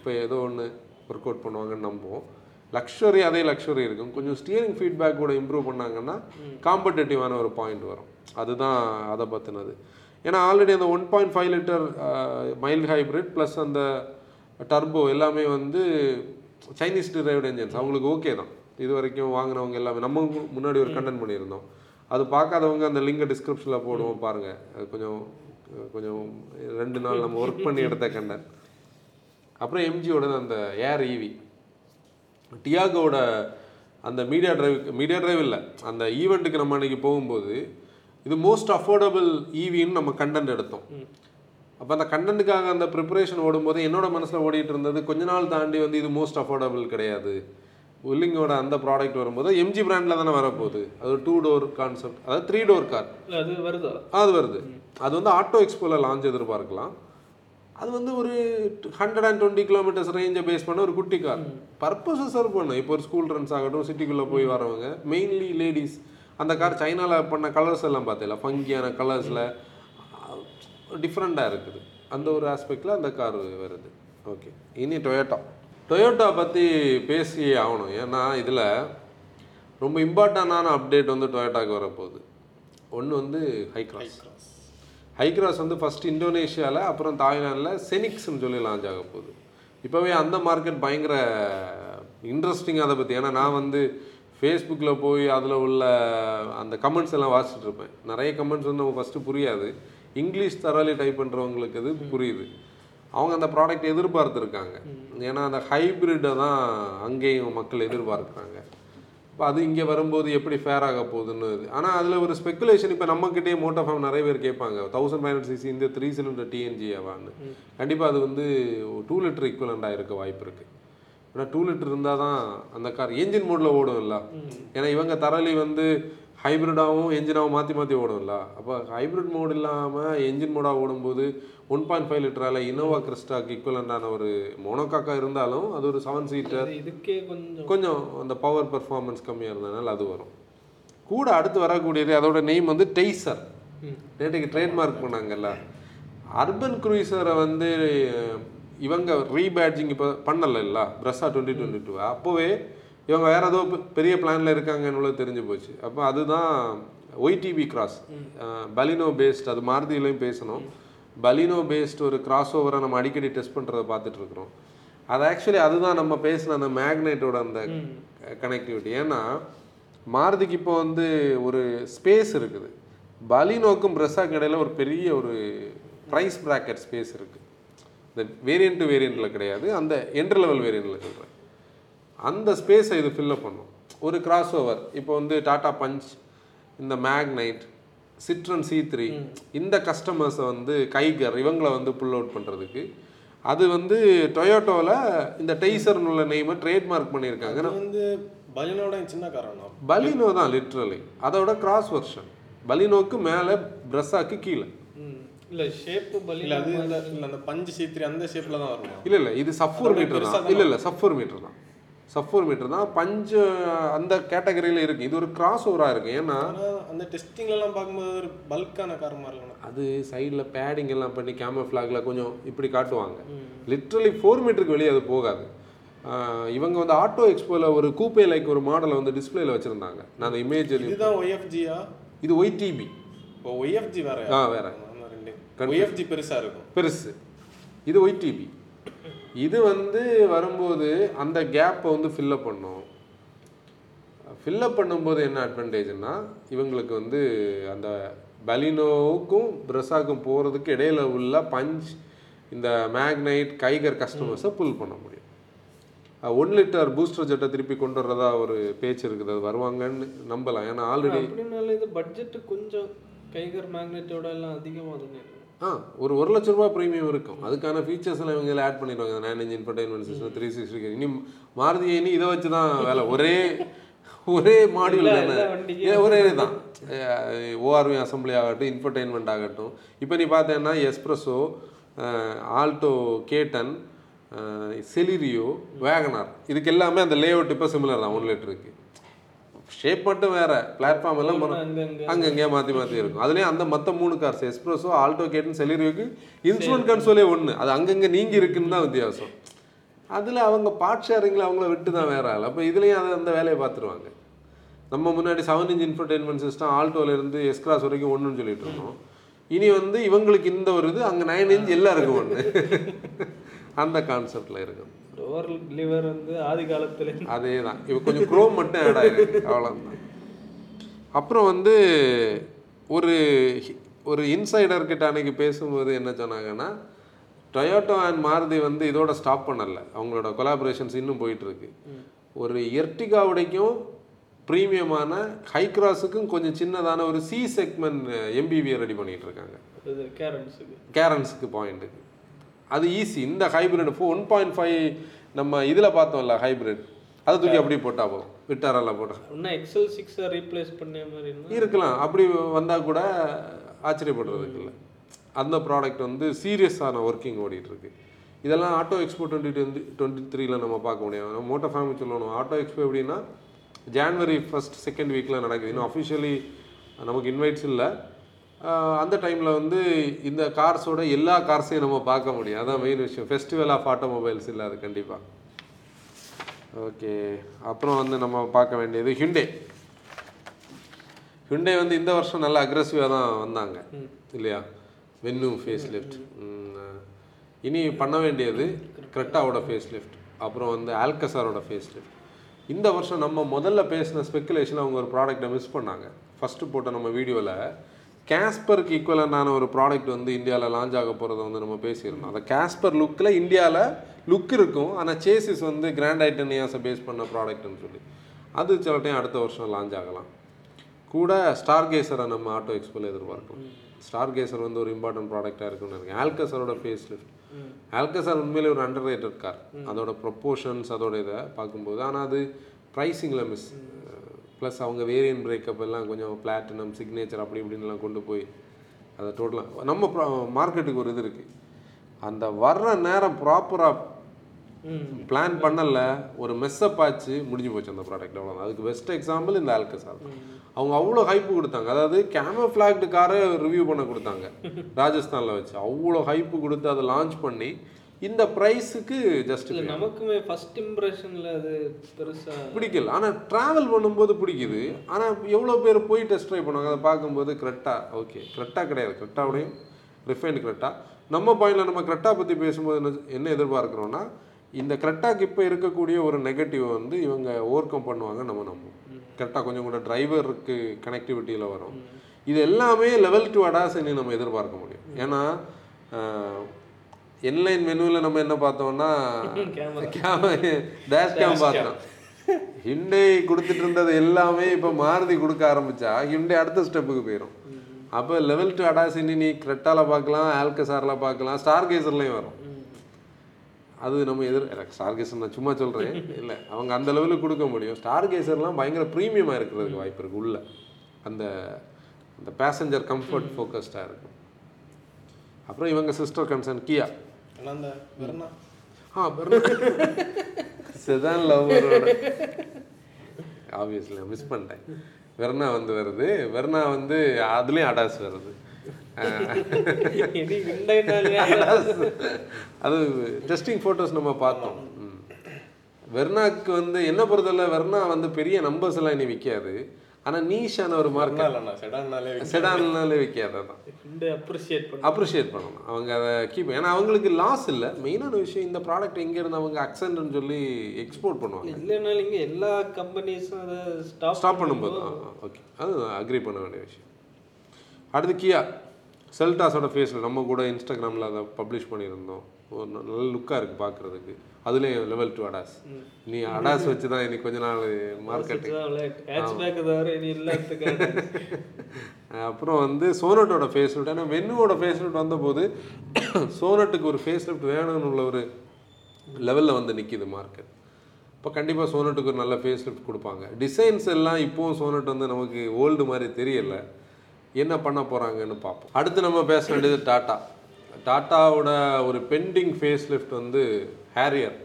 இப்போ ஏதோ ஒன்று ஒர்க் அவுட் பண்ணுவாங்கன்னு நம்புவோம். லக்ஸுரி அதே லக்ஸுரி இருக்கும். கொஞ்சம் ஸ்டியரிங் ஃபீட்பேக் கூட இம்ப்ரூவ் பண்ணாங்கன்னா காம்படேட்டிவான ஒரு பாயிண்ட் வரும். அதுதான் அதை பற்றினது ஏன்னா ஆல்ரெடி அந்த one point five litre mild hybrid plus அந்த டர்போ எல்லாமே வந்து சைனீஸ் டிரைவ்டு என்ஜின்ஸ் அவங்களுக்கு ஓகே தான். இது வரைக்கும் வாங்கினவங்க எல்லாமே நம்ம முன்னாடி ஒரு கண்டென்ட் பண்ணியிருந்தோம். அது பார்க்காதவங்க அந்த லிங்கை டிஸ்கிரிப்ஷனில் போடுவோம் பாருங்கள் அது கொஞ்சம் கொஞ்சம் ரெண்டு நாள் நம்ம ஒர்க் பண்ணி எடுத்த கண்டென்ட் அப்புறம் எம்ஜியோட அந்த ஏர் ஈவி டியாகோட அந்த மீடியா டிரைவ் மீடியா டிரைவ் இல்லை அந்த ஈவெண்ட்டுக்கு நம்ம அன்னைக்கு போகும்போது இது மோஸ்ட் அஃபோர்டபுள் ஈவின்னு நம்ம கண்டென்ட் எடுத்தோம். அப்போ அந்த கண்டென்ட்டுக்காக அந்த ப்ரிப்பரேஷன் ஓடும்போது என்னோட மனசில் ஓடிட்டு இருந்தது கொஞ்ச நாள் தாண்டி வந்து இது மோஸ்ட் அஃபோர்டபுள் கிடையாது. வில்லிங்கோட அந்த ப்ராடக்ட் வரும்போது எம்ஜி பிராண்டில் தானே வரப்போகுது. அது டூ டோர் கான்செப்ட் அதாவது த்ரீ டோர் கார் அது வருதா? அது வருது. அது வந்து ஆட்டோ எக்ஸ்போல லான்ச் எதிர்பார்க்கலாம். அது வந்து ஒரு ஹண்ட்ரட் அண்ட் டுவெண்ட்டி கிலோமீட்டர்ஸ் ரேஞ்சை பேஸ் பண்ண ஒரு குட்டி கார் பர்பஸை சர்வ் பண்ணும் இப்போ ஒரு ஸ்கூல் ரன்ஸ் ஆகட்டும் சிட்டிக்குள்ளே போய் வரவங்க மெயின்லி லேடிஸ் அந்த கார் சைனாவில் பண்ண கலர்ஸ் எல்லாம் பார்த்தீங்களா ஃபங்கியான கலர்ஸில் டிஃப்ரெண்ட்டாக இருக்குது. அந்த ஒரு ஆஸ்பெக்டில் அந்த கார் வருது. ஓகே இனி டொயோட்டா டொயோட்டா பற்றி பேசி ஆகணும். ஏன்னா இதில் ரொம்ப இம்பார்ட்டண்டான அப்டேட் வந்து டொயோட்டாக்கு வரப்போகுது. ஒன்று வந்து ஹை கிராஸ் ஹை கிராஸ் வந்து ஃபஸ்ட் இந்தோனேஷியாவில் அப்புறம் தாய்லாண்டில் செனிக்ஸ்னு சொல்லி லான்ச் ஆக போகுது. இப்போவே அந்த மார்க்கெட் பயங்கர இன்ட்ரெஸ்டிங் அதை பற்றி ஏன்னா நான் வந்து ஃபேஸ்புக்கில் போய் அதில் உள்ள அந்த கமெண்ட்ஸ் எல்லாம் வாசிச்சுட்டு இருப்பேன். நிறைய கமெண்ட்ஸ் வந்து நமக்கு ஃபஸ்ட்டு புரியாது. இங்கிலீஷ் தராலி டைப் பண்ணுறவங்களுக்கு இது புரியுது. அவங்க அந்த ப்ராடக்ட் எதிர்பார்த்துருக்காங்க. ஏன்னா அந்த ஹைப்ரிட்டை தான் அங்கேயும் மக்கள் எதிர்பார்க்குறாங்க. இப்போ அது இங்கே வரும்போது எப்படி ஃபேர் ஆக போகுதுன்னு ஆனால் அதில் ஒரு ஸ்பெகுலேஷன் இப்போ நம்மக்கிட்டே மோட்டோஃபார்ம் நிறைய பேர் கேட்பாங்க தௌசண்ட் ஃபைவ் ஹண்ட்ரட் சிசி இந்த த்ரீ சிலிண்டர் டிஎன்ஜி ஆவான்னு. கண்டிப்பாக அது வந்து டூ லிட்டர் ஈக்குவலண்டாக இருக்க வாய்ப்பு இருக்குது ஆனால் டூ லிட்டர் இருந்தால் தான் அந்த கார் என்ஜின் மோடில் ஓடும் இல்லை ஏன்னா இவங்க தரலி வந்து ஹைப்ரிடாகவும் என்ஜினாகவும் மாற்றி மாற்றி ஓடும்ல. அப்போ ஹைப்ரிட் மோட் இல்லாமல் என்ஜின் மோடாக ஓடும்போது ஒன் பாயிண்ட் ஃபைவ் லிட்டரால் இனோவா கிறிஸ்டாக்கு ஈக்குவலண்டான ஒரு மோனோகாக்கா இருந்தாலும் அது ஒரு செவன் சீட்டர் இதுக்கே கொஞ்சம் கொஞ்சம் அந்த பவர் பெர்ஃபார்மன்ஸ் கம்மியாக இருந்ததுனால அது வரும். கூட அடுத்து வரக்கூடியது அதோட நெய்ம் வந்து டெய்சர். நேற்றுக்கு ட்ரேட்மார்க் பண்ணாங்கல்ல. அர்பன் குரூசரை வந்து இவங்க ரீபேட்ஜிங் இப்போ பண்ணல இல்ல பிரஸ்ஸா டுவெண்ட்டி டுவெண்ட்டி டூ அப்போவே இவங்க வேற ஏதோ பெரிய பிளான்ல இருக்காங்கன்னு தெரிஞ்சு போச்சு. அப்போ அதுதான் ஒய்டிபி கிராஸ் பலினோ பேஸ்ட் அது மாருதியிலையும் பேசணும். பலினோ பேஸ்ட் ஒரு கிராஸ் ஓவரை நம்ம அடிக்கடி டெஸ்ட் பண்ணுறதை பார்த்துட்டு இருக்கிறோம். அது ஆக்சுவலி அதுதான் நம்ம பேசின அந்த மேக்னெட்டோட அந்த கனெக்டிவிட்டி ஏன்னா மாருதிக்கு இப்போ வந்து ஒரு ஸ்பேஸ் இருக்குது. பலினோக்கும் பிரஸாக்கு இடையில ஒரு பெரிய ஒரு ப்ரைஸ் ப்ராக்கெட் ஸ்பேஸ் இருக்குது இந்த வேரியன்ட் டு வேரியண்ட்டில் கிடையாது. அந்த என்ட்ரு லெவல் வேரியண்ட்டில் சொல்கிறேன் அந்த ஸ்பேஸை இது ஃபில்லப் பண்ணும். ஒரு கிராஸ் ஓவர் இப்போ வந்து டாடா பஞ்ச் இந்த மேக்னைட் சிட்ரன் சி த்ரீ இந்த கஸ்டமர்ஸை வந்து கைகர் இவங்களை வந்து புல் அவுட் பண்ணுறதுக்கு அது வந்து டொயோட்டோவில் இந்த டெய்சர்னு உள்ள நெய்மை ட்ரேட்மார்க் பண்ணியிருக்காங்க. அது வந்து பலினோட சின்ன காரணம். பலினோ தான் லிட்ரலி அதோட கிராஸ் வெர்ஷன் பலினோக்கு மேலே பிரஸ்ஸாக்கு கீழே. இல்ல பலி இல்ல அது அந்த பஞ்சு சீத்திரி அந்த ஷேப்ல தான் வரும்? இல்லை இல்லை இது சஃபோர் மீட்டர் தான். இல்லை இல்லை சஃபோர் மீட்டர் தான். சஃபோர் மீட்டர் தான். பஞ்சு அந்த கேட்டகரியில் இருக்குது இது ஒரு கிராஸ் ஓவராக இருக்குது ஏன்னா அந்த டெஸ்டிங்ல எல்லாம் பார்க்கும்போது ஒரு பல்கான கார் மாதிரி அது சைடில் பேடிங் எல்லாம் பண்ணி கேமரா ஃப்ளாகில் கொஞ்சம் இப்படி காட்டுவாங்க. லிட்ரலி ஃபோர் மீட்டருக்கு வெளியே அது போகாது. இவங்க வந்து ஆட்டோ எக்ஸ்போவில் ஒரு கூப்பே லைக் ஒரு மாடலை வந்து டிஸ்பிளேல வச்சுருந்தாங்க. நான் அந்த இமேஜ் இதுதான் ஒய்எஃப்ஜியா இது ஒய்டிபி இப்போ ஒய்எஃப்ஜி வேற ஆ வேற. ஒய்எஃப்ஜி பெருசா இருக்கும். பெருசு. இது ஒய்டிபி இது வந்து வரும்போது அந்த கேப்பை வந்து ஃபில்லப் பண்ணும். ஃபில்லப் பண்ணும்போது என்ன அட்வான்டேஜ்னா இவங்களுக்கு வந்து அந்த பலினோவுக்கும் பிரஸாக்கும் போகிறதுக்கு இடையில உள்ள பஞ்ச் இந்த மேக்னைட் கைகர் கஸ்டமர்ஸை புல் பண்ண முடியும். ஒன் லிட்டர் பூஸ்டர் ஜெட்டை திருப்பி கொண்டு வர்றதா ஒரு பேச்சு இருக்குது. அது வருவாங்கன்னு நம்பலாம். ஏன்னா ஆல்ரெடி பட்ஜெட்டு இது கொஞ்சம் கைகர் மேக்னெட்டோட எல்லாம் அதிகமாக ஆ ஒரு ஒரு லட்ச ரூபாய் ப்ரீமியம் இருக்கும். அதுக்கான ஃபீச்சர்ஸ் எல்லாம் இவங்க ஆட் பண்ணிடுவாங்க. Nine inch infotainment system three sixty இனி மாருதி இனி இதை வச்சு தான் வேலை. ஒரே ஒரே மாடியூல் தானே. ஒரே தான் ஓஆர்வி அசம்பிளி ஆகட்டும் இன்ஃபர்டைன்மெண்ட் ஆகட்டும். இப்போ நீ பார்த்தேன்னா எஸ்ப்ரெஸோ ஆல்டோ கேட்டன் செலிரியோ வேகனார் இதுக்கு எல்லாமே அந்த லேஅவுட் இப்போ சிமிலர் தான். ஒன் லிட்டருக்கு ஷேப் மட்டும் வேற. பிளாட்ஃபார்ம் எல்லாம் அங்கங்க அங்கங்கே மாற்றி மாற்றி இருக்கும். அதுலேயும் அந்த மற்ற மூணு கார்ஸ் எஸ்ப்ரெஸோ ஆல்டோ கேட்டன் செலிரியோக்கு இன்ஸ்ட்ருமெண்ட் கன்சோலே ஒன்று அது அங்கங்கே நீங்கி இருக்குன்னு தான் வித்தியாசம். அதில் அவங்க பார்ட் ஷேரிங்கில் அவங்கள விட்டு தான் வேற ஆள். அப்போ இதுலேயும் அதை அந்த வேலையை பார்த்துருவாங்க. நம்ம முன்னாடி செவன் இன்ச் இன்ஃபர்டைன்மெண்ட் சிஸ்டம் ஆல்டோலேருந்து எஸ்கிராஸ் வரைக்கும் ஒன்றுன்னு சொல்லிட்டு இருந்தோம். இனி வந்து இவங்களுக்கு இந்த ஒரு இது அங்கே நைன் இன்ச் எல்லாருக்கும் ஒன்று அந்த கான்செப்டில் இருக்கும் டோர் லிவர் வந்து ஆதி காலத்துல அதே தான் இப்போ கொஞ்சம் க்ரோம் மட்டும் ஆட் ஆயிருக்கு. அவ்வளோதான் அப்புறம் வந்து ஒரு ஒரு இன்சைடர் கிட்ட அன்னைக்கு பேசும்போது என்ன சொன்னாங்கன்னா டொயோட்டோ அண்ட் மாருதி வந்து இதோட ஸ்டாப் பண்ணல. அவங்களோட கொலாபரேஷன்ஸ் இன்னும் போயிட்டு இருக்கு ஒரு எர்டிகா உடைக்கும் ப்ரீமியமான ஹை கிராஸுக்கும் கொஞ்சம் சின்னதான ஒரு சி செக்மெண்ட் எம்பிவியை ரெடி பண்ணிட்டு இருக்காங்க. கேரன்ஸுக்கு கேரன்ஸுக்கு பாயிண்ட்டுக்கு அது ஈஸி இந்த ஹைபிரிட் ஃபோ ஒன் பாயிண்ட் ஃபைவ் நம்ம இதில் பார்த்தோம்ல ஹைபிரிட் அதை தூக்கி அப்படியே போட்டா போதும். விட்டாரெல்லாம் போட்டா. இன்னும் எக்ஸல் சிக்ஸை ரீப்ளேஸ் பண்ண மாதிரி இருக்கலாம். அப்படி வந்தால் கூட ஆச்சரியப்படுறதுக்கு இல்லை. அந்த ப்ராடக்ட் வந்து சீரியஸான ஒர்க்கிங் ஓடிட்டு இருக்கு இதெல்லாம் auto expo twenty twenty twenty த்ரீல நம்ம பார்க்க முடியும். மோட்டோ ஃபேமிலி சொல்லணும். ஆட்டோ எக்ஸ்போ எப்படின்னா ஜான்வரி ஃபர்ஸ்ட் செகண்ட் வீக்கில் நடக்குது. இன்னும் அஃபிஷியலி நமக்கு இன்வைட்ஸ் இல்லை. அந்த டைமில் வந்து இந்த கார்ஸோட எல்லா கார்ஸையும் நம்ம பார்க்க முடியும். அதான் மெயின் விஷயம். ஃபெஸ்டிவல் ஆஃப் ஆட்டோமொபைல்ஸ் இல்லை அது கண்டிப்பாக ஓகே அப்புறம் வந்து நம்ம பார்க்க வேண்டியது ஹிண்டே ஹிண்டே வந்து இந்த வருஷம் நல்லா அக்ரெசிவாக தான் வந்தாங்க. இல்லையா? வென்னு ஃபேஸ் லிஃப்ட் இனி பண்ண வேண்டியது கிரெட்டாவோட ஃபேஸ் லிஃப்ட் அப்புறம் வந்து ஆல்கசாரோட ஃபேஸ் லிஃப்ட் இந்த வருஷம் நம்ம முதல்ல பேசின ஸ்பெக்குலேஷன் அவங்க ஒரு ப்ராடக்ட்டை மிஸ் பண்ணாங்க. ஃபஸ்ட்டு போட்ட நம்ம வீடியோவில் கேஸ்பருக்கு ஈக்குவலண்டான ஒரு ப்ராடக்ட் வந்து இந்தியாவில் லான்ச் ஆக போகிறத வந்து நம்ம பேசியிருந்தோம். அந்த கேஸ்பர் லுக்கில் இந்தியாவில் லுக் இருக்கும். ஆனால் சேசிஸ் வந்து கிராண்ட் ஐட்டனியாஸை பேஸ் பண்ண ப்ராடக்ட்னு சொல்லி. அது சில டைம் அடுத்த வருஷம் லான்ச் ஆகலாம். கூட ஸ்டார் கேசரை நம்ம ஆட்டோ எக்ஸ்போல எதிர்பார்க்கணும் ஸ்டார் கேசர் வந்து ஒரு இம்பார்ட்டன்ட் ப்ராடக்டாக இருக்குன்னு நினைக்கிறேன். ஆல்கசரோட ஃபேஸ் லிஃப்ட் ஆல்கசார் உண்மையிலே ஒரு அண்டர் ரேட்டட் கார் அதோட ப்ரொப்போர்ஷன்ஸ் அதோட இதை பார்க்கும்போது. ஆனால் அது ப்ரைஸிங்கில் மிஸ் ப்ளஸ் அவங்க வேரியன் பிரேக்கப் எல்லாம் கொஞ்சம் பிளாட்டினம் சிக்னேச்சர் அப்படி இப்படின்லாம் கொண்டு போய் அதை டோட்டலாக நம்ம மார்க்கெட்டுக்கு ஒரு இது இருக்குது அந்த வர்ற நேரம் ப்ராப்பராக பிளான் பண்ணல ஒரு மெஸ்ஸப் ஆச்சு முடிஞ்சு போச்சு அந்த ப்ராடக்ட் அவ்வளோ அதுக்கு பெஸ்ட் எக்ஸாம்பிள் இந்த ஆல்கசார் அவங்க அவ்வளோ ஹைப்பு கொடுத்தாங்க. அதாவது கேமோ ஃபிளாக்டு காரை ரிவ்யூ பண்ண கொடுத்தாங்க. ராஜஸ்தானில் வச்சு. அவ்வளோ ஹைப்பு கொடுத்து அதை லான்ச் பண்ணி இந்த ப்ரைஸுக்கு ஜஸ்ட் நமக்குமே ஃபர்ஸ்ட் இம்ப்ரெஷன்ல அது பெருசா பிடிக்கல. ஆனால் ட்ராவல் பண்ணும்போது பிடிக்குது. ஆனால் எவ்வளோ பேர் போய் டெஸ்ட் ட்ரைவ் பண்ணுவாங்க அதை பார்க்கும்போது கரெக்டா ஓகே கரெக்டா கிடையாது. கரெக்டாவுடையும் ரிஃபைன்டு கரெக்டா நம்ம பாயிண்டில் நம்ம கரெக்டா பற்றி பேசும்போது என்ன என்ன எதிர்பார்க்குறோன்னா இந்த கரெக்டாக்கு இப்போ இருக்கக்கூடிய ஒரு நெகட்டிவ் வந்து இவங்க ஓவர் கம் பண்ணுவாங்க நம்ம நம்புவோம். கரெக்டாக கொஞ்சம் கூட டிரைவருக்கு கனெக்டிவிட்டியில் வரும். இது எல்லாமே லெவல் டூ அடாசனி நம்ம எதிர்பார்க்க முடியும். ஏன்னா என்லைன் மெனுவில் நம்ம என்ன பார்த்தோம்னா டேஷ் கேம் பார்த்தோம். ஹிண்டே கொடுத்துட்டு இருந்தது எல்லாமே இப்போ மாருதி கொடுக்க ஆரம்பிச்சா ஹிண்டே அடுத்த ஸ்டெப்புக்கு போயிடும் அப்போ லெவல் டூ அடாசினி நீ கிரெட்டால பார்க்கலாம் ஆல்கசாரில் பார்க்கலாம் ஸ்டார் கேசர்லையும் வரும். அது நம்ம எதிர் ஸ்டார் கேசர் நான் சும்மா சொல்கிறேன் இல்லை அவங்க அந்த லெவலுக்கு கொடுக்க முடியும். ஸ்டார் கேசர்லாம் பயங்கர ப்ரீமியமாக இருக்கிறதுக்கு வாய்ப்பு இருக்குது உள்ள. அந்த அந்த பேசஞ்சர் கம்ஃபர்ட் ஃபோக்கஸ்டாக இருக்கும். அப்புறம் இவங்க சிஸ்டர் கன்சர்ன் கியா வெர்னா ஆ செதான் லவ்வரோட ஆப்வியஸ்லி மிஸ் பண்ணிட்டேன். வெர்னா வந்து வருது. வெர்னா வந்து அதுலேயும் அடாஸ் வருது. அது டெஸ்டிங் ஃபோட்டோஸ் நம்ம பார்த்தோம். ம். வெர்னாக்கு வந்து என்ன பொறுத்தவரை வெர்னா வந்து பெரிய நம்பர்ஸ் எல்லாம் இனி விற்காது ஆனால் நீஷான ஒரு இல்லைண்ணா செடான்னாலே செடான்னாலே விற்காது அதான். விண்டை அப்ரிஷியேட் பண்ண. அப்ரிஷியேட் பண்ணணும். அவங்க அதை கீப் ஏன்னா அவங்களுக்கு லாஸ் இல்லை. மெயினான விஷயம் இந்த ப்ராடக்ட் எங்கேருந்து அவங்க அக்சென்ட்னு சொல்லி எக்ஸ்போர்ட் பண்ணுவாங்க. இல்லைனாலும் இங்க எல்லா கம்பெனிஸும் அதை ஸ்டாப் ஸ்டாப் பண்ணும்போது ஓகே அது அக்ரி பண்ண வேண்டிய விஷயம். அடுத்து கியா. செல்டாஸோட ஃபேஸில் நம்ம கூட இன்ஸ்டாகிராமில் அதை பப்ளிஷ் பண்ணியிருந்தோம். நல்ல லுக்காக இருக்குது பார்க்குறதுக்கு அதுலேயும் லெவல் டூ அடாஸ் நீ அடாஸ் வச்சு தான் இன்னைக்கு கொஞ்ச நாள் இனி எல்லாத்துக்கும் அப்புறம் வந்து சோனட்டோட ஃபேஸ் லிஃப்ட் ஏன்னா வென்னுவோட ஃபேஸ் லிஃப்ட் வந்தபோது சோனட்டுக்கு ஒரு ஃபேஸ் லிஃப்ட் வேணும்னு உள்ள ஒரு லெவலில் வந்து நிற்கிது மார்க்கெட் இப்போ கண்டிப்பாக சோனட்டுக்கு ஒரு நல்ல ஃபேஸ் லிஃப்ட் கொடுப்பாங்க. டிசைன்ஸ் எல்லாம் இப்போவும் சோனட் வந்து நமக்கு ஓல்டு மாதிரி தெரியல. என்ன பண்ண போகிறாங்கன்னு பார்ப்போம். அடுத்து நம்ம பேச வேண்டியது டாட்டா டாட்டாவோட ஒரு பெண்டிங் ஃபேஸ் லிஃப்ட் வந்து ஹேரியர்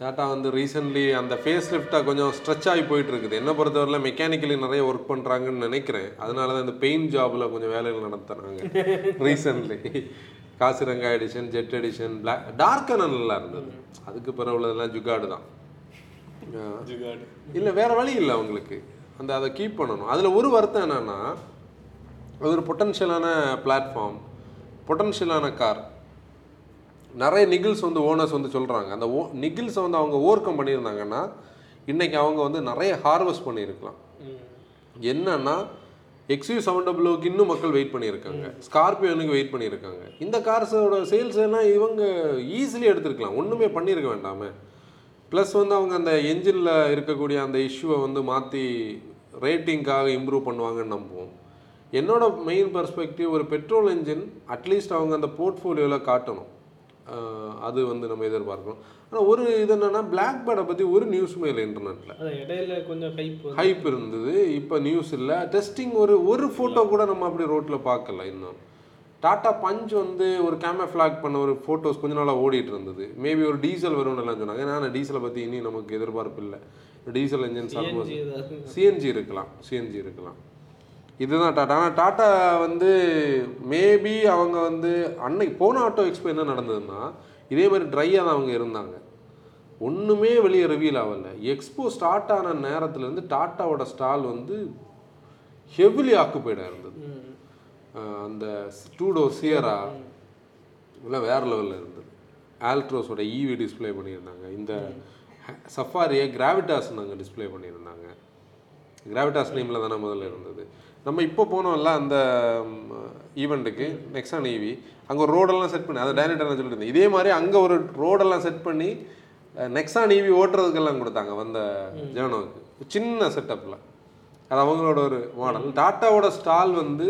டாட்டா வந்து ரீசெண்ட்லி அந்த ஃபேஸ் லிஃப்டாக கொஞ்சம் ஸ்ட்ரெச் ஆகி போயிட்டு இருக்குது என்ன பொறுத்தவரையில் மெக்கானிக்கலி நிறைய ஒர்க் பண்ணுறாங்கன்னு நினைக்கிறேன். அதனால தான் இந்த பெயிண்ட் ஜாபில் கொஞ்சம் வேலைகள் நடத்துறாங்க. Recently Kaziranga edition jet edition black dark நல்லா இருந்தது. அதுக்கு பிறகு உள்ளதெல்லாம் ஜுகாடு தான். ஜுகாடு இல்லை வேற வழி இல்லை அவங்களுக்கு. அந்த அதை கீப் பண்ணணும். அதில் ஒரு வருத்தம் என்னன்னா அது ஒரு பொட்டன்ஷியலான பிளாட்ஃபார்ம் பொட்டன்ஷியலான கார் நிறைய நிகில்ஸ் வந்து ஓனர்ஸ் வந்து சொல்கிறாங்க அந்த ஓ நிகில்ஸை வந்து அவங்க ஓவர் கம் பண்ணியிருந்தாங்கன்னா இன்னைக்கு அவங்க வந்து நிறைய ஹார்வெஸ்ட் பண்ணியிருக்கலாம். என்னன்னா எக்ஸ்யூ செவன் டபுள்ஓக்கு இன்னும் மக்கள் வெயிட் பண்ணியிருக்காங்க. ஸ்கார்பியோனுக்கு வெயிட் பண்ணியிருக்காங்க. இந்த கார்ஸோட சேல்ஸ் எல்லாம் இவங்க ஈஸிலி எடுத்திருக்கலாம். ஒன்றுமே பண்ணியிருக்க வேண்டாமே. ப்ளஸ் வந்து அவங்க அந்த என்ஜினில் இருக்கக்கூடிய அந்த இஷ்யூவை வந்து மாற்றி ரேட்டிங்காக இம்ப்ரூவ் பண்ணுவாங்கன்னு நம்புவோம். என்னோட மெயின் பெர்ஸ்பெக்டிவ் ஒரு பெட்ரோல் என்ஜின் அட்லீஸ்ட் அவங்க அந்த போர்ட்ஃபோலியோவில் காட்டணும். அது வந்து நம்ம எதிர்பார்க்கணும். ஆனால் ஒரு இது என்னன்னா பிளாக் பேர்டை பற்றி ஒரு நியூஸுமே இல்லை இன்டர்நெட்டில் இடையில கொஞ்சம் ஹைப் ஹைப் இருந்தது இப்போ நியூஸ் இல்லை. டெஸ்டிங் ஒரு ஒரு ஃபோட்டோ கூட நம்ம அப்படி ரோட்டில் பார்க்கல இன்னும். டாடா பஞ்ச் வந்து ஒரு கேமரா ஃப்ளாக் பண்ண ஒரு ஃபோட்டோஸ் கொஞ்ச நாளாக ஓடிட்டு இருந்தது. மேபி ஒரு டீசல் வரும்னு எல்லாம் சொன்னாங்க. ஏன்னா டீசலை பற்றி இனி நமக்கு எதிர்பார்ப்பு இல்லை. டீசல் ஆல்மோஸ்ட் ஏதாவது சிஎன்ஜி இருக்கலாம். சிஎன்ஜி இருக்கலாம். இதுதான் டாட்டா. ஆனால் டாட்டா வந்து மேபி அவங்க வந்து அன்னைக்கு போன ஆட்டோ எக்ஸ்போ என்ன நடந்ததுன்னா இதே மாதிரி ட்ரையாக தான் அவங்க இருந்தாங்க. ஒன்றுமே வெளியே ரிவீல் ஆகல. எக்ஸ்போ ஸ்டார்ட் ஆன நேரத்துலேருந்து டாட்டாவோட ஸ்டால் வந்து ஹெவிலி ஆக்குப்பைடாக இருந்தது. அந்த டூ டோர் சியரா இதெல்லாம் வேற லெவலில் இருந்தது. ஆல்ட்ரோஸோட ஈவி டிஸ்ப்ளே பண்ணியிருந்தாங்க. இந்த சஃபாரியை கிராவிட்டாஸ் நாங்கள் டிஸ்ப்ளே பண்ணியிருந்தாங்க. கிராவிட்டாஸ் நேமில் தானே முதல்ல இருந்தது. நம்ம இப்போ போனோம்ல அந்த ஈவெண்ட்டுக்கு நெக்ஸான் ஈவி அங்கே ஒரு ரோடெல்லாம் செட் பண்ணி அதை டைரக்டர் நான் இதே மாதிரி அங்கே ஒரு ரோடெல்லாம் செட் பண்ணி நெக்ஸான் ஈவி ஓட்டுறதுக்கெல்லாம் கொடுத்தாங்க வந்த ஜேனோவுக்கு சின்ன செட்டப்பில் அது அவங்களோட ஒரு மாடல் டாட்டாவோட ஸ்டால் வந்து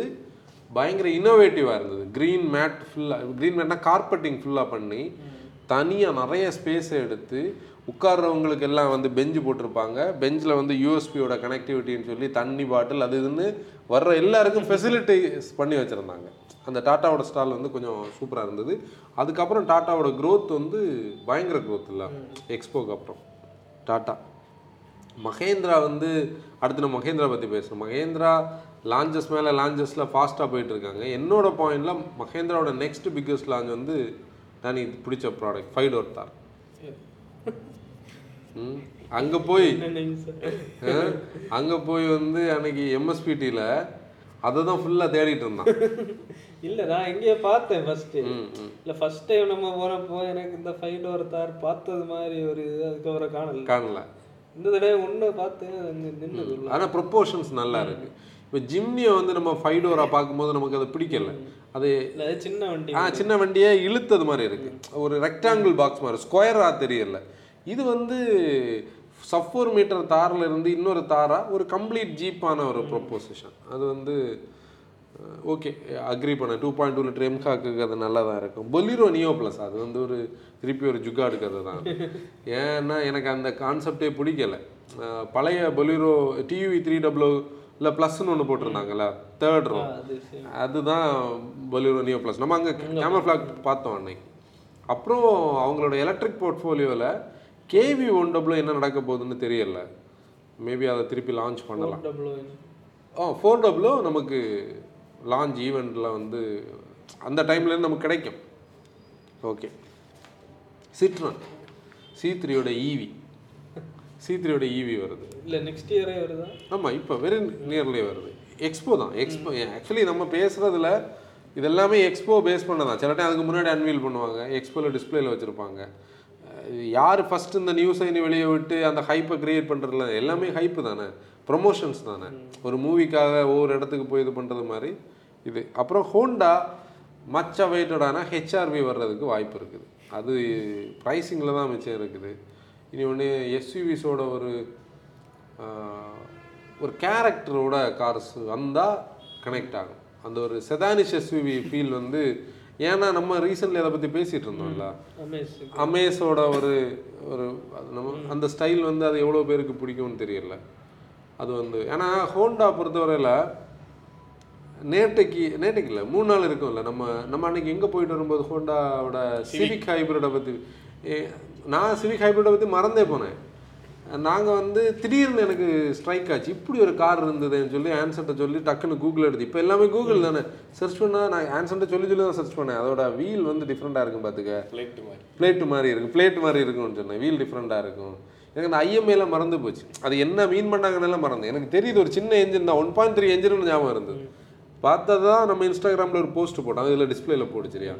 பயங்கர இன்னோவேட்டிவாக இருந்தது. க்ரீன் மேட் ஃபுல்லாக க்ரீன் மேட்னா கார்பெட்டிங் ஃபுல்லாக பண்ணி தனியாக நிறைய ஸ்பேஸை எடுத்து உட்கார்றவங்களுக்கு எல்லாம் வந்து பெஞ்சு போட்டிருப்பாங்க. பெஞ்சில் வந்து யூஎஸ்பியோட கனெக்டிவிட்டின்னு சொல்லி தண்ணி பாட்டில் அது இதுன்னு வர்ற எல்லாருக்கும் ஃபெசிலிட்டிஸ் பண்ணி வச்சுருந்தாங்க. அந்த டாட்டாவோட ஸ்டால் வந்து கொஞ்சம் சூப்பராக இருந்தது. அதுக்கப்புறம் டாட்டாவோட க்ரோத் வந்து பயங்கர க்ரோத் இல்லை. எக்ஸ்போக்கு அப்புறம். டாட்டா. மகேந்திரா வந்து அடுத்து நம்ம மகேந்திரா பற்றி பேசணும். மகேந்திரா லான்ச்சஸ் மேலே லான்ச்சஸில் ஃபாஸ்ட்டாக போயிட்டுருக்காங்க. என்னோட பாயிண்டில் மகேந்திராவோட நெக்ஸ்ட் பிக்கஸ்ட் லான்ச் வந்து நான் இது பிடிச்ச ப்ராடக்ட் ஃபைவ் டோர் தார் அங்கே போய் அங்கே போய் வந்து அன்னைக்கு எம்எஸ்பிடியில் அதை தான் ஃபுல்லாக தேடிட்டு இருந்தான். இல்ல நான் எங்கேயோ பார்த்தேன் ம். இல்ல ஃபர்ஸ்ட் டைம் நம்ம போனப்போ எனக்கு இந்த ஃபைவ் டோர் தார் பார்த்தது மாதிரி ஒரு அதுக்கப்புறம் காணல. காணல. இந்த தடவை அங்க நின்னது உள்ள. ஆனால் ப்ரொப்போர்ஷன்ஸ் நல்லா இருக்கு. இப்போ ஜிம்னியை வந்து நம்ம ஃபைவ் டோராக பார்க்கும்போது நமக்கு அது பிடிக்கல. அது சின்ன வண்டி ஆ சின்ன வண்டியே இழுத்தது மாதிரி இருக்கு. ஒரு ரெக்டாங்கிள் பாக்ஸ் மாதிரி ஸ்கொயராக தெரியல. இது வந்து சஃபோர் மீட்டர் தாரில் இருந்து இன்னொரு தாரா ஒரு கம்ப்ளீட் ஜீப்பான ஒரு ப்ரொப்போசிஷன் அது வந்து ஓகே அக்ரி பண்ண. டூ பாயிண்ட் டூ லிட்டர் எம்காக்கு அது நல்லா தான் இருக்கும். பொலிரோ நியோ ப்ளஸ் அது வந்து ஒரு திருப்பி ஒரு ஜுகாடு கதை தான் ஏன்னா எனக்கு அந்த கான்செப்டே பிடிக்கல. பழைய பொலிரோ டிவி த்ரீ டபுள் இல்லை ப்ளஸ்ன்னு ஒன்று போட்டிருந்தாங்கல்ல தேர்ட் ரோ அதுதான் பொலிரோ நியோ ப்ளஸ் நம்ம அங்கே கேமரா ஃப்ளாக் பார்த்தோம் அன்னைக்கு. அப்புறம் அவங்களோட எலக்ட்ரிக் போர்ட்ஃபோலியோவில் கேவி ஒன் டபுள் என்ன நடக்க போகுதுன்னு தெரியல. மேபி அதை திருப்பி லான்ச் பண்ணலாம். ஆ ஃபோர் டபுளோ நமக்கு லான்ச் ஈவெண்ட்டில் வந்து அந்த டைம்லேருந்து நமக்கு கிடைக்கும். ஓகே சிட்ரன் சி த்ரீயோட ஈவி சி த்ரீயோட ஈவி வருது. இல்ல நெக்ஸ்ட் இயரே வருதா? ஆமாம் இப்போ வெரி நியர்லி வருது. எக்ஸ்போ தான். எக்ஸ்போ ஆக்சுவலி நம்ம பேசுகிறதுல இது எல்லாமே எக்ஸ்போ பேஸ் பண்ணதான் சில டைம் அதுக்கு முன்னாடி அன்வீல் பண்ணுவாங்க. எக்ஸ்போவில் டிஸ்பிளேல வச்சுருப்பாங்க. யார் ஃபர்ஸ்ட் இந்த நியூஸை வெளியே விட்டு அந்த ஹைப்பை கிரியேட் பண்ணுறதுல எல்லாமே ஹைப்பு தானே? ப்ரொமோஷன்ஸ் தானே. ஒரு மூவிக்காக ஒவ்வொரு இடத்துக்கு போய் இது பண்ணுறது மாதிரி இது. அப்புறம் ஹோண்டா மச் அவைட்டடான ஹெச்ஆர்வி வர்றதுக்கு வாய்ப்பு இருக்குது. அது ப்ரைஸிங்கில் தான் மிச்சம் இருக்குது. இனி ஒன்று எஸ்யூவிஸோட ஒரு ஒரு கேரக்டரோட கார்ஸ் வந்தால் கனெக்ட் ஆகும். அந்த ஒரு செதானிஷ் எஸ்யூவி ஃபீல் வந்து ஏன்னா நம்ம ரீசெண்டில் இதை பற்றி பேசிகிட்டு இருந்தோம்ல. அமேஸோட ஒரு ஒரு அது நம்ம அந்த ஸ்டைல் வந்து அது எவ்வளோ பேருக்கு பிடிக்கும்னு தெரியல. அது வந்து ஏன்னா ஹோண்டா பொறுத்தவரையில் நேட்டைக்கு நேட்டைக்கு இல்லை மூணு நாள் இருக்கும்ல. நம்ம நம்ம அன்னைக்கு எங்கே போயிட்டு வரும்போது ஹோண்டாவோட சிவிக் ஹைப்ரிடை பற்றி நான் சிவிக் ஹைப்ரிடை பற்றி மறந்தே போனேன். நாங்கள் வந்து திடீர்னு எனக்கு ஸ்ட்ரைக் ஆச்சு. இப்படி ஒரு கார் இருந்ததுன்னு சொல்லி ஆன்சர்ட்ட சொல்லி டக்குன்னு கூகுள் எடுத்து இப்போ எல்லாமே கூகுள் தானே. சர்ச் பண்ணால் நான் ஆன்சர்ட்ட சொல்லி சொல்லி தான் சர்ச் பண்ணேன். அதோட வீல் வந்து டிஃப்ரெண்ட்டாக இருக்கும் பார்த்துக்க பிளேட்டு மாதிரி பிளேட் மாதிரி இருக்கும். பிளேட் மாதிரி இருக்கும்னு சொன்னேன். வீல் டிஃப்ரெண்ட்டாக இருக்கும். எனக்கு அந்த ஐஎம்ஏல மறந்து போச்சு. அது என்ன மீன் பண்ணாங்கன்னு மறந்து. எனக்கு தெரியுது ஒரு சின்ன என்ஜின் தான். ஒன் பாயிண்ட் த்ரீ என்ஜின் ஞாபகம் இருந்தது. பார்த்தது தான் நம்ம இன்ஸ்டாகிராமில் ஒரு போஸ்ட் போட்டோம். அதில் டிஸ்பிளேல போடு சரியா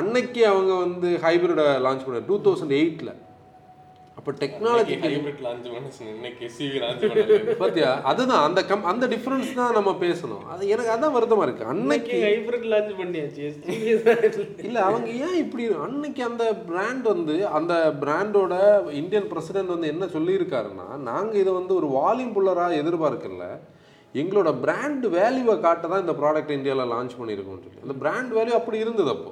அன்னைக்கு அவங்க வந்து ஹைபிரிடை லான்ச் பண்ண டூ தௌசண்ட் எயிட்டில் அப்போ டெக்னாலஜி ஹைபிரிட் லான்ச் பண்ண இன்னைக்கு எஸ்யூவி லான்ச் பண்ணல பார்த்தியா அதுதான் அந்த கம் அந்த டிஃப்ரென்ஸ் தான் நம்ம பேசணும். அது எனக்கு அதான் வருத்தமாக இருக்குது அன்னைக்கு ஹைபிரிட் லான்ச் பண்ணியாச்சு. இல்ல அவங்க ஏன் இப்படி அன்னைக்கு அந்த பிராண்ட் வந்து அந்த பிராண்டோட இந்தியன் பிரசிடென்ட் வந்து என்ன சொல்லியிருக்காருன்னா நாங்க இதை வந்து ஒரு வால்யூம் புல்லரா எதிர்பார்க்கல. எங்களோட பிராண்ட் வேல்யூவை காட்ட தான் இந்த ப்ராடக்ட் இந்தியாவில் லான்ச் பண்ணியிருக்கோம்னு சொல்லி. அந்த பிராண்ட் வேல்யூ அப்படி இருந்தது அப்போ.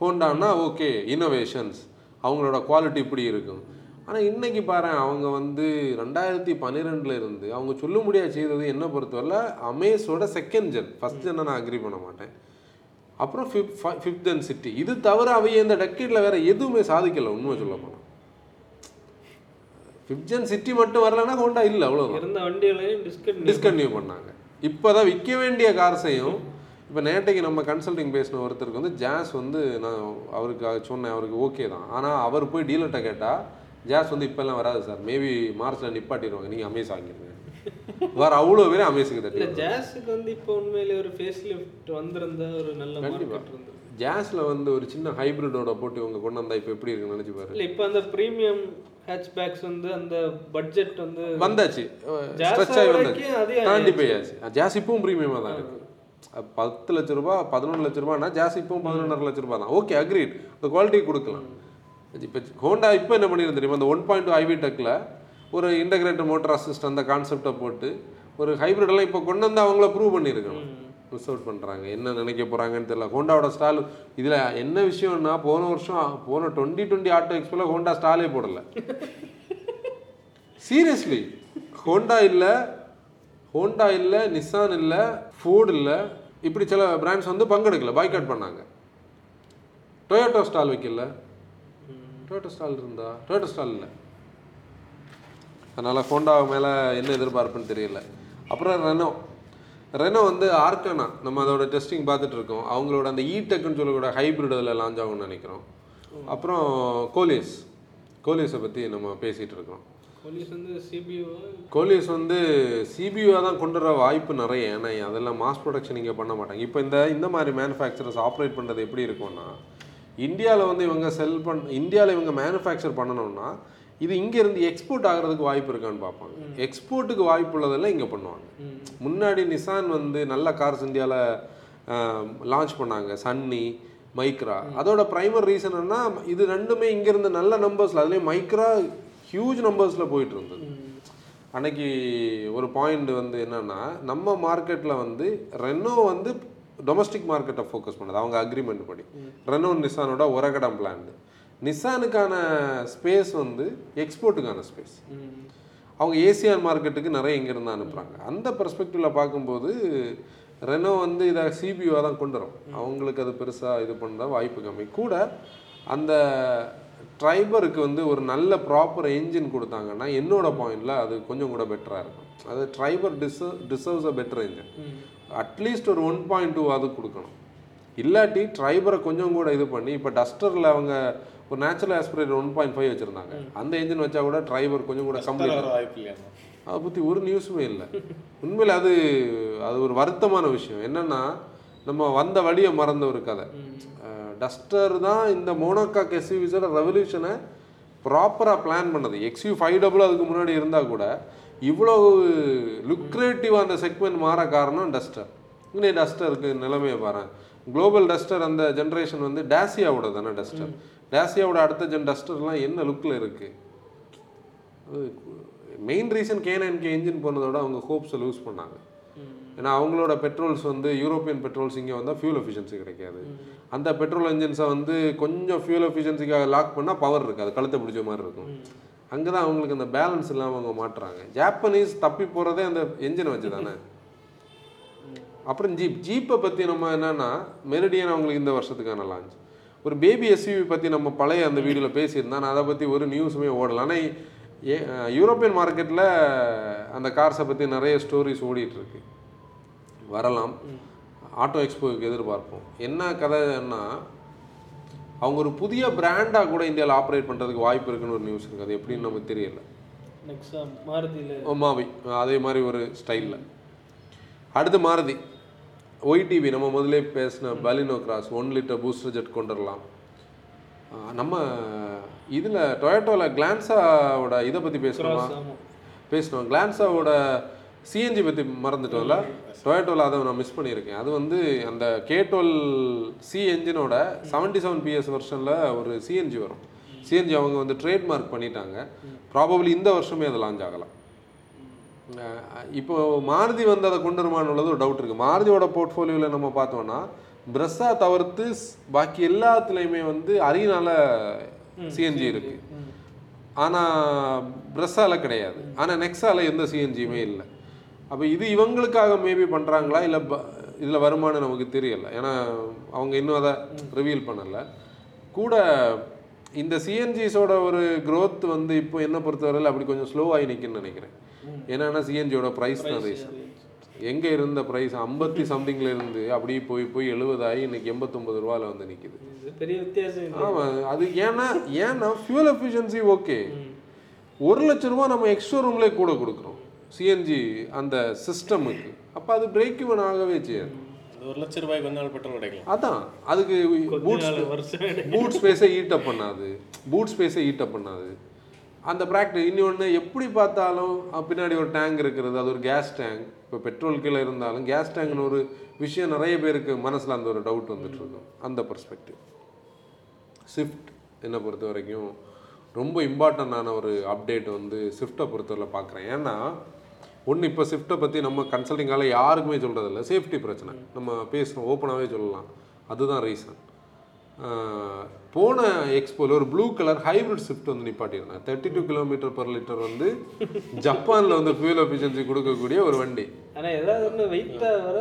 ஹோண்டான்னா ஓகே இன்னோவேஷன்ஸ் அவங்களோட குவாலிட்டி இப்படி இருக்கும். ஆனால் இன்னைக்கு பாரு அவங்க வந்து ரெண்டாயிரத்தி பன்னிரெண்டுல இருந்து அவங்க சொல்ல முடியாது செய்தது என்ன பொறுத்தவரை அமேஸோட செகண்ட் ஜென் ஃபர்ஸ்ட் ஜென்னை நான் அக்ரி பண்ண மாட்டேன். அப்புறம் ஃபிஃப்த் ஃபிஃப்த் அண்ட் சிட்டி இது தவிர அவங்க இந்த டெக்கெட்டில் வேற எதுவுமே சாதிக்கல உண்மை சொல்ல போனால் ஃபிஃப்த் ஜென் சிட்டி மட்டும் வரலன்னா ஹோண்டா இல்லை அவ்வளோதான் இருந்த வண்டிகளையும் டிஸ்கட் டிஸ்கன்டினியூ பண்ணாங்க. இப்போ தான் விற்க வேண்டிய கார்ஸையும் இப்போ நேட்டைக்கு நம்ம கன்சல்டிங் பேசின ஒருத்தருக்கு வந்து ஜாஸ் வந்து நான் அவருக்கு சொன்னேன் அவருக்கு ஓகே தான். ஆனால் அவர் போய் டீலர்கிட்ட கேட்டால் ஜாஸ் வந்து இப்போல்லாம் வராது சார். மேபி மார்ச்சில் நிப்பாட்டிடுவாங்க. நீங்கள் அமேஸ் வாங்கிடுங்க வேறு அவ்வளோ பேர் அமேஸுக்கு இல்ல தட்டி ஜாஸுக்கு வந்து இப்போ உண்மையிலே ஒரு ஃபேஸ் லிஃப்ட் வந்திருந்தா ஒரு நல்ல இருந்தது. ஜாஸில் வந்து ஒரு சின்ன ஹைப்ரிடோட போட்டு இவங்க கொண்டு வந்தா இப்போ எப்படி இருக்குன்னு நினச்சி பாரு. இல்ல இப்போ அந்த பிரீமியம் ஹேட்ச்பேக்ஸ் வந்து அந்த பட்ஜெட் வந்து வந்தாச்சு. ஸ்ட்ரெச் ஆகி வந்தாச்சு. தாண்டி போயாச்சு. ஜாஸ் இப்பவும் ப்ரீமியமாக தான் இருக்கு. பத்து லட்ச ரூபா பதினொன்று லட்ச ரூபானா ஜாஸ் இப்பவும் பதினொன்றரை லட்ச ரூபா தான். ஓகே அக்ரீட் இந்த குவாலிட்டி கொடுக்கலாம். இப்போ ஹோண்டா இப்போ என்ன பண்ணிருந்து தெரியுமா? அந்த ஒன் பாயிண்ட் ஐவி டெக்கில் ஒரு இன்டகிரேட்டட் மோட்டார் அசிஸ்ட் அந்த கான்செப்டை போட்டு ஒரு எல்லாம் இப்போ கொண்டு வந்து அவங்கள ப்ரூவ் பண்ணியிருக்கணும் மிஸ் அவுட் பண்ணுறாங்க என்ன நினைக்க போகிறாங்கன்னு தெரியல. ஹோண்டாவோட ஸ்டால் இதில் என்ன விஷயம்னா போன வருஷம் போன டுவெண்ட்டி டுவெண்ட்டி ஆட்டோ எக்ஸ்போல ஹோண்டா ஸ்டாலே போடல. சீரியஸ்லி ஹோண்டா இல்லை ஹோண்டா இல்லை நிசான் இல்லை ஃபோர்டு இல்லை இப்படி சில பிராண்ட்ஸ் வந்து பங்கெடுக்கல பாய்காட் பண்ணாங்க. டொயோட்டோ ஸ்டால் வைக்கல. டொயோட்டோ ஸ்டால் இருந்தா? டொயோட்டோ ஸ்டால் இல்லை. அதனால் ஹோண்டா மேலே என்ன எதிர்பார்ப்புன்னு தெரியல. அப்புறம் ரெனோ ரெனோ வந்து ஆர்கனா நம்ம அதோட டெஸ்டிங் பார்த்துட்டு இருக்கோம். அவங்களோட அந்த இடெக்னு சொல்லக்கூட ஹைப்ரிட் அதில் லான்ச் ஆகும்னு நினைக்கிறோம். அப்புறம் கோலியஸ் கோலியஸை பற்றி நம்ம பேசிகிட்டு இருக்கோம். வந்து சிபிஓ கோலியஸ் வந்து சிபியூவாக தான் கொண்டு வர வாய்ப்பு நிறைய. ஏன்னா அதெல்லாம் மாஸ் ப்ரொடக்ஷன் இங்கே பண்ண மாட்டாங்க. இப்போ இந்த இந்த மாதிரி மேனுஃபேக்சரர்ஸ் ஆப்ரேட் பண்ணுறது எப்படி இருக்கும்னா இந்தியாவில் வந்து இவங்க செல் பண் இந்தியாவில் இவங்க மேனுஃபேக்சர் பண்ணணும்னா இது இங்கேருந்து எக்ஸ்போர்ட் ஆகிறதுக்கு வாய்ப்பு இருக்கான்னு பார்ப்பாங்க. எக்ஸ்போர்ட்டுக்கு வாய்ப்பு உள்ளதெல்லாம் இங்கே பண்ணுவாங்க. முன்னாடி நிசான் வந்து நல்ல கார்ஸ் இந்தியாவில் லான்ச் பண்ணாங்க. சன்னி மைக்ரா அதோட ப்ரைமர் ரீசன் என்ன இது ரெண்டுமே இங்கேருந்து நல்ல நம்பர்ஸில் அதுலேயும் மைக்ரா ஹியூஜ் நம்பர்ஸில் போயிட்டு இருந்தது. அன்னைக்கு ஒரு பாயிண்ட் வந்து என்னன்னா நம்ம மார்க்கெட்டில் வந்து ரெனோ வந்து டொமஸ்டிக் மார்க்கெட்டை ஃபோக்கஸ் பண்ணுது. அவங்க அக்ரிமெண்ட் படி. ரெனோ நிசானோட உரகடம் பிளான் நிசானுக்கான ஸ்பேஸ் வந்து எக்ஸ்போர்ட்டுக்கான ஸ்பேஸ் அவங்க ஏசியான் மார்க்கெட்டுக்கு நிறைய இங்கேருந்து அனுப்புகிறாங்க அந்த பெர்ஸ்பெக்டிவில் பார்க்கும்போது ரெனோ வந்து இதை சிபியூவாக தான் கொண்டு வரும். அவங்களுக்கு அது பெருசாக இது பண்ண வாய்ப்பு கம்மி. கூட அந்த ட்ரைபருக்கு வந்து ஒரு நல்ல ப்ராப்பர் என்ஜின் கொடுத்தாங்கன்னா என்னோட பாயிண்டில் அது கொஞ்சம் கூட பெட்டராக இருக்கும். அது Triber deserve deserves a better engine at least ஒரு ஒன் பாயிண்ட் டூ அது கொடுக்கணும். இல்லாட்டி ட்ரைபரை கொஞ்சம் கூட இது பண்ணி இப்போ டஸ்டரில் அவங்க ஒரு natural aspirated one point five வச்சுருந்தாங்க. அந்த என்ஜின் வச்சா கூட டிரைவர் கொஞ்சம் கூட வாய்ப்பு இல்லையா? அதை பற்றி ஒரு நியூஸுமே இல்லை. உண்மையில் அது அது ஒரு வருத்தமான விஷயம். என்னன்னா நம்ம வந்த வழியை மறந்த ஒரு கதை. டஸ்டர் தான் இந்த மோனோகாக் எஸ்யூவிஸோட ரெவல்யூஷனை ப்ராப்பராக பிளான் பண்ணது. எக்ஸ்யூ ஃபைவ் டபுள் அதுக்கு முன்னாடி இருந்தால் கூட இவ்வளோ லுக்ரேட்டிவ் அந்த செக்மெண்ட் மாற காரணம் டஸ்டர் இன்னும் டஸ்டருக்கு நிலைமையை பாரு குளோபல் டஸ்டர் அந்த ஜென்ரேஷன் வந்து டேசியாவோட தானே டஸ்டர் டேசியாவோட அடுத்த ஜென் டஸ்டர்லாம் என்ன லுக்கில் இருக்குது main reason K nine K engine போனதோட அவங்க ஹோப்ஸை லூஸ் பண்ணாங்க. ஏன்னா அவங்களோட பெட்ரோல்ஸ் வந்து யூரோப்பியன் பெட்ரோல்ஸ் இங்கே வந்தால் ஃபியூல் எஃபிஷியன்சி கிடைக்காது. அந்த பெட்ரோல் என்ஜின்ஸை வந்து கொஞ்சம் ஃபியூல் எஃபிஷியன்சிக்காக லாக் பண்ணால் பவர் இருக்காது. கழுத்தை பிடிச்ச மாதிரி இருக்கும். அங்கே தான் அவங்களுக்கு அந்த பேலன்ஸ் இல்லாமல் அவங்க மாட்டுறாங்க. ஜாப்பனீஸ் தப்பி போகிறதே அந்த என்ஜினை வச்சு தானே அப்புறம் ஜீப் ஜீப்பை பற்றி நம்ம என்னன்னா மெரிடியன் அவங்களுக்கு இந்த வருஷத்துக்கான லான்ச் ஒரு பேபி எஸ்யூவி பற்றி நம்ம பழைய அந்த வீடியோவில் பேசியிருந்தா நான் அதை பற்றி ஒரு நியூஸுமே ஓடல. ஆனால் ஏ- யூரோப்பியன் மார்க்கெட்டில் அந்த கார்ஸை பற்றி நிறைய ஸ்டோரிஸ் ஓடிட்டு இருக்கு வரலாம் ஆட்டோ எக்ஸ்போவுக்கு எதிர்பார்ப்போம். என்ன கதைன்னா அவங்க ஒரு புதிய பிராண்டாக கூட இந்தியாவில் ஆப்ரேட் பண்ணுறதுக்கு வாய்ப்பு இருக்குன்னு ஒரு நியூஸ் இருக்குது அது எப்படின்னு நமக்கு தெரியல. மாவி அதே மாதிரி ஒரு ஸ்டைலில் அடுத்து மாருதி. ஒய்டிவி நம்ம முதல்ல பேசின Baleno Cross one litre booster jet கொண்டு வரலாம் ஆ, நம்ம இதில் டொயட்டோவில் கிளான்ஸாவோட இதை பற்றி பேசணுமா? ஆமாம் பேசணும். கிளான்ஸாவோட சிஎன்ஜி பற்றி மறந்துட்டோம்ல? டொயட்டோவில் அதை நான் மிஸ் பண்ணியிருக்கேன். அது வந்து அந்த கே டுவெல் சி என்ஜினோட செவன்டி செவன் பிஎஸ் வெர்ஷனில் ஒரு சிஎன்ஜி வரும். சிஎன்ஜி அவங்க வந்து ட்ரேட்மார்க் பண்ணிட்டாங்க. ப்ராபபிளி இந்த வருஷமே அது லான்ச் ஆகலாம் இப்போ மாருதி வந்து அதை கொண்டு வருமான்னு உள்ளது ஒரு டவுட் இருக்குது மாருதியோட போர்ட்ஃபோலியோவில் நம்ம பார்த்தோம்னா பிரஸ்ஸா தவிர்த்து பாக்கி எல்லாத்துலேயுமே வந்து அரியனால சிஎன்ஜி இருக்கு. ஆனால் பிரஸ்ஸால கிடையாது. ஆனால் நெக்ஸால எந்த சிஎன்ஜியுமே இல்லை. அப்போ இது இவங்களுக்காக மேபி பண்ணுறாங்களா இல்லை இதில் வருமானம் நமக்கு தெரியல. ஏன்னா அவங்க இன்னும் அதை ரிவீல் பண்ணலை. கூட இந்த சிஎன்ஜிஸோட ஒரு growth வந்து இப்போ என்ன பொறுத்தவரையில் அப்படி கொஞ்சம் ஸ்லோ ஆகி நிற்குன்னு நினைக்கிறேன். என்னன்னா சிஎன்ஜியோட ப்ரைஸ் தான் ரீசன் எங்கே இருந்த ப்ரைஸ் ஐம்பத்தி சம்திங்ல இருந்து அப்படியே போய் போய் எழுபதாகி இன்னைக்கு எண்பத்தொம்பது ரூபாயில் வந்து நிற்கிது பெரிய வித்தியாசம் ஆமாம் அது ஏன்னா ஏன்னா ஃபியூல் எஃபிஷியன்சி ஓகே ஒரு லட்ச ரூபா நம்ம எக்ஸ்ட்ரா ரூம்லேயே கூட கொடுக்குறோம். சிஎன்ஜி அந்த சிஸ்டமுக்கு அப்போ அது பிரேக் இவன் ஆகவே செய்யாது. ஒரு லட்ச ரூபாய்க்கு நாள் பெட்ரோல் கிடைக்கலாம். அதான். அதுக்கு பூட் பூட் ஸ்பேஸை ஈட்டப் பண்ணாது. பூட் ஸ்பேஸை ஈட்டப் பண்ணாது. அந்த ப்ராக்டி இன்னொன்று எப்படி பார்த்தாலும் பின்னாடி ஒரு டேங்க் இருக்கிறது. அது ஒரு கேஸ் டேங்க் இப்போ பெட்ரோல் கீழே இருந்தாலும் கேஸ் டேங்க்னு ஒரு விஷயம் நிறைய பேருக்கு மனசில் அந்த ஒரு டவுட் வந்துட்டு இருக்கும். அந்த பர்ஸ்பெக்டிவ் ஸ்விஃப்ட் என்னை பொறுத்த வரைக்கும் ரொம்ப இம்பார்ட்டண்டான ஒரு அப்டேட் வந்து ஸ்விஃப்ட்டை பொறுத்தவரை பார்க்குறேன். ஏன்னா ஒன்று இப்போ ஸ்விஃப்ட்டை பற்றி நம்ம கன்சல்டிங்கால் யாருக்குமே சொல்கிறதில்ல சேஃப்டி பிரச்சனை. நம்ம பேசுகிறோம் ஓப்பனாகவே சொல்லலாம். அதுதான் ரீசன் போன எக்ஸ்போல ஒரு ப்ளூ கலர் ஹைப்ரிட் ஸ்விஃப்ட் வந்து நிப்பாட்டியிருந்தேன் thirty two kilometre per litre வந்து ஜப்பானில் வந்து ஃபியூல் எஃபிஷியன்சி கொடுக்கக்கூடிய ஒரு வண்டி. ஆனா ஏதாவது ஒண்ணு வெயிட்டா வர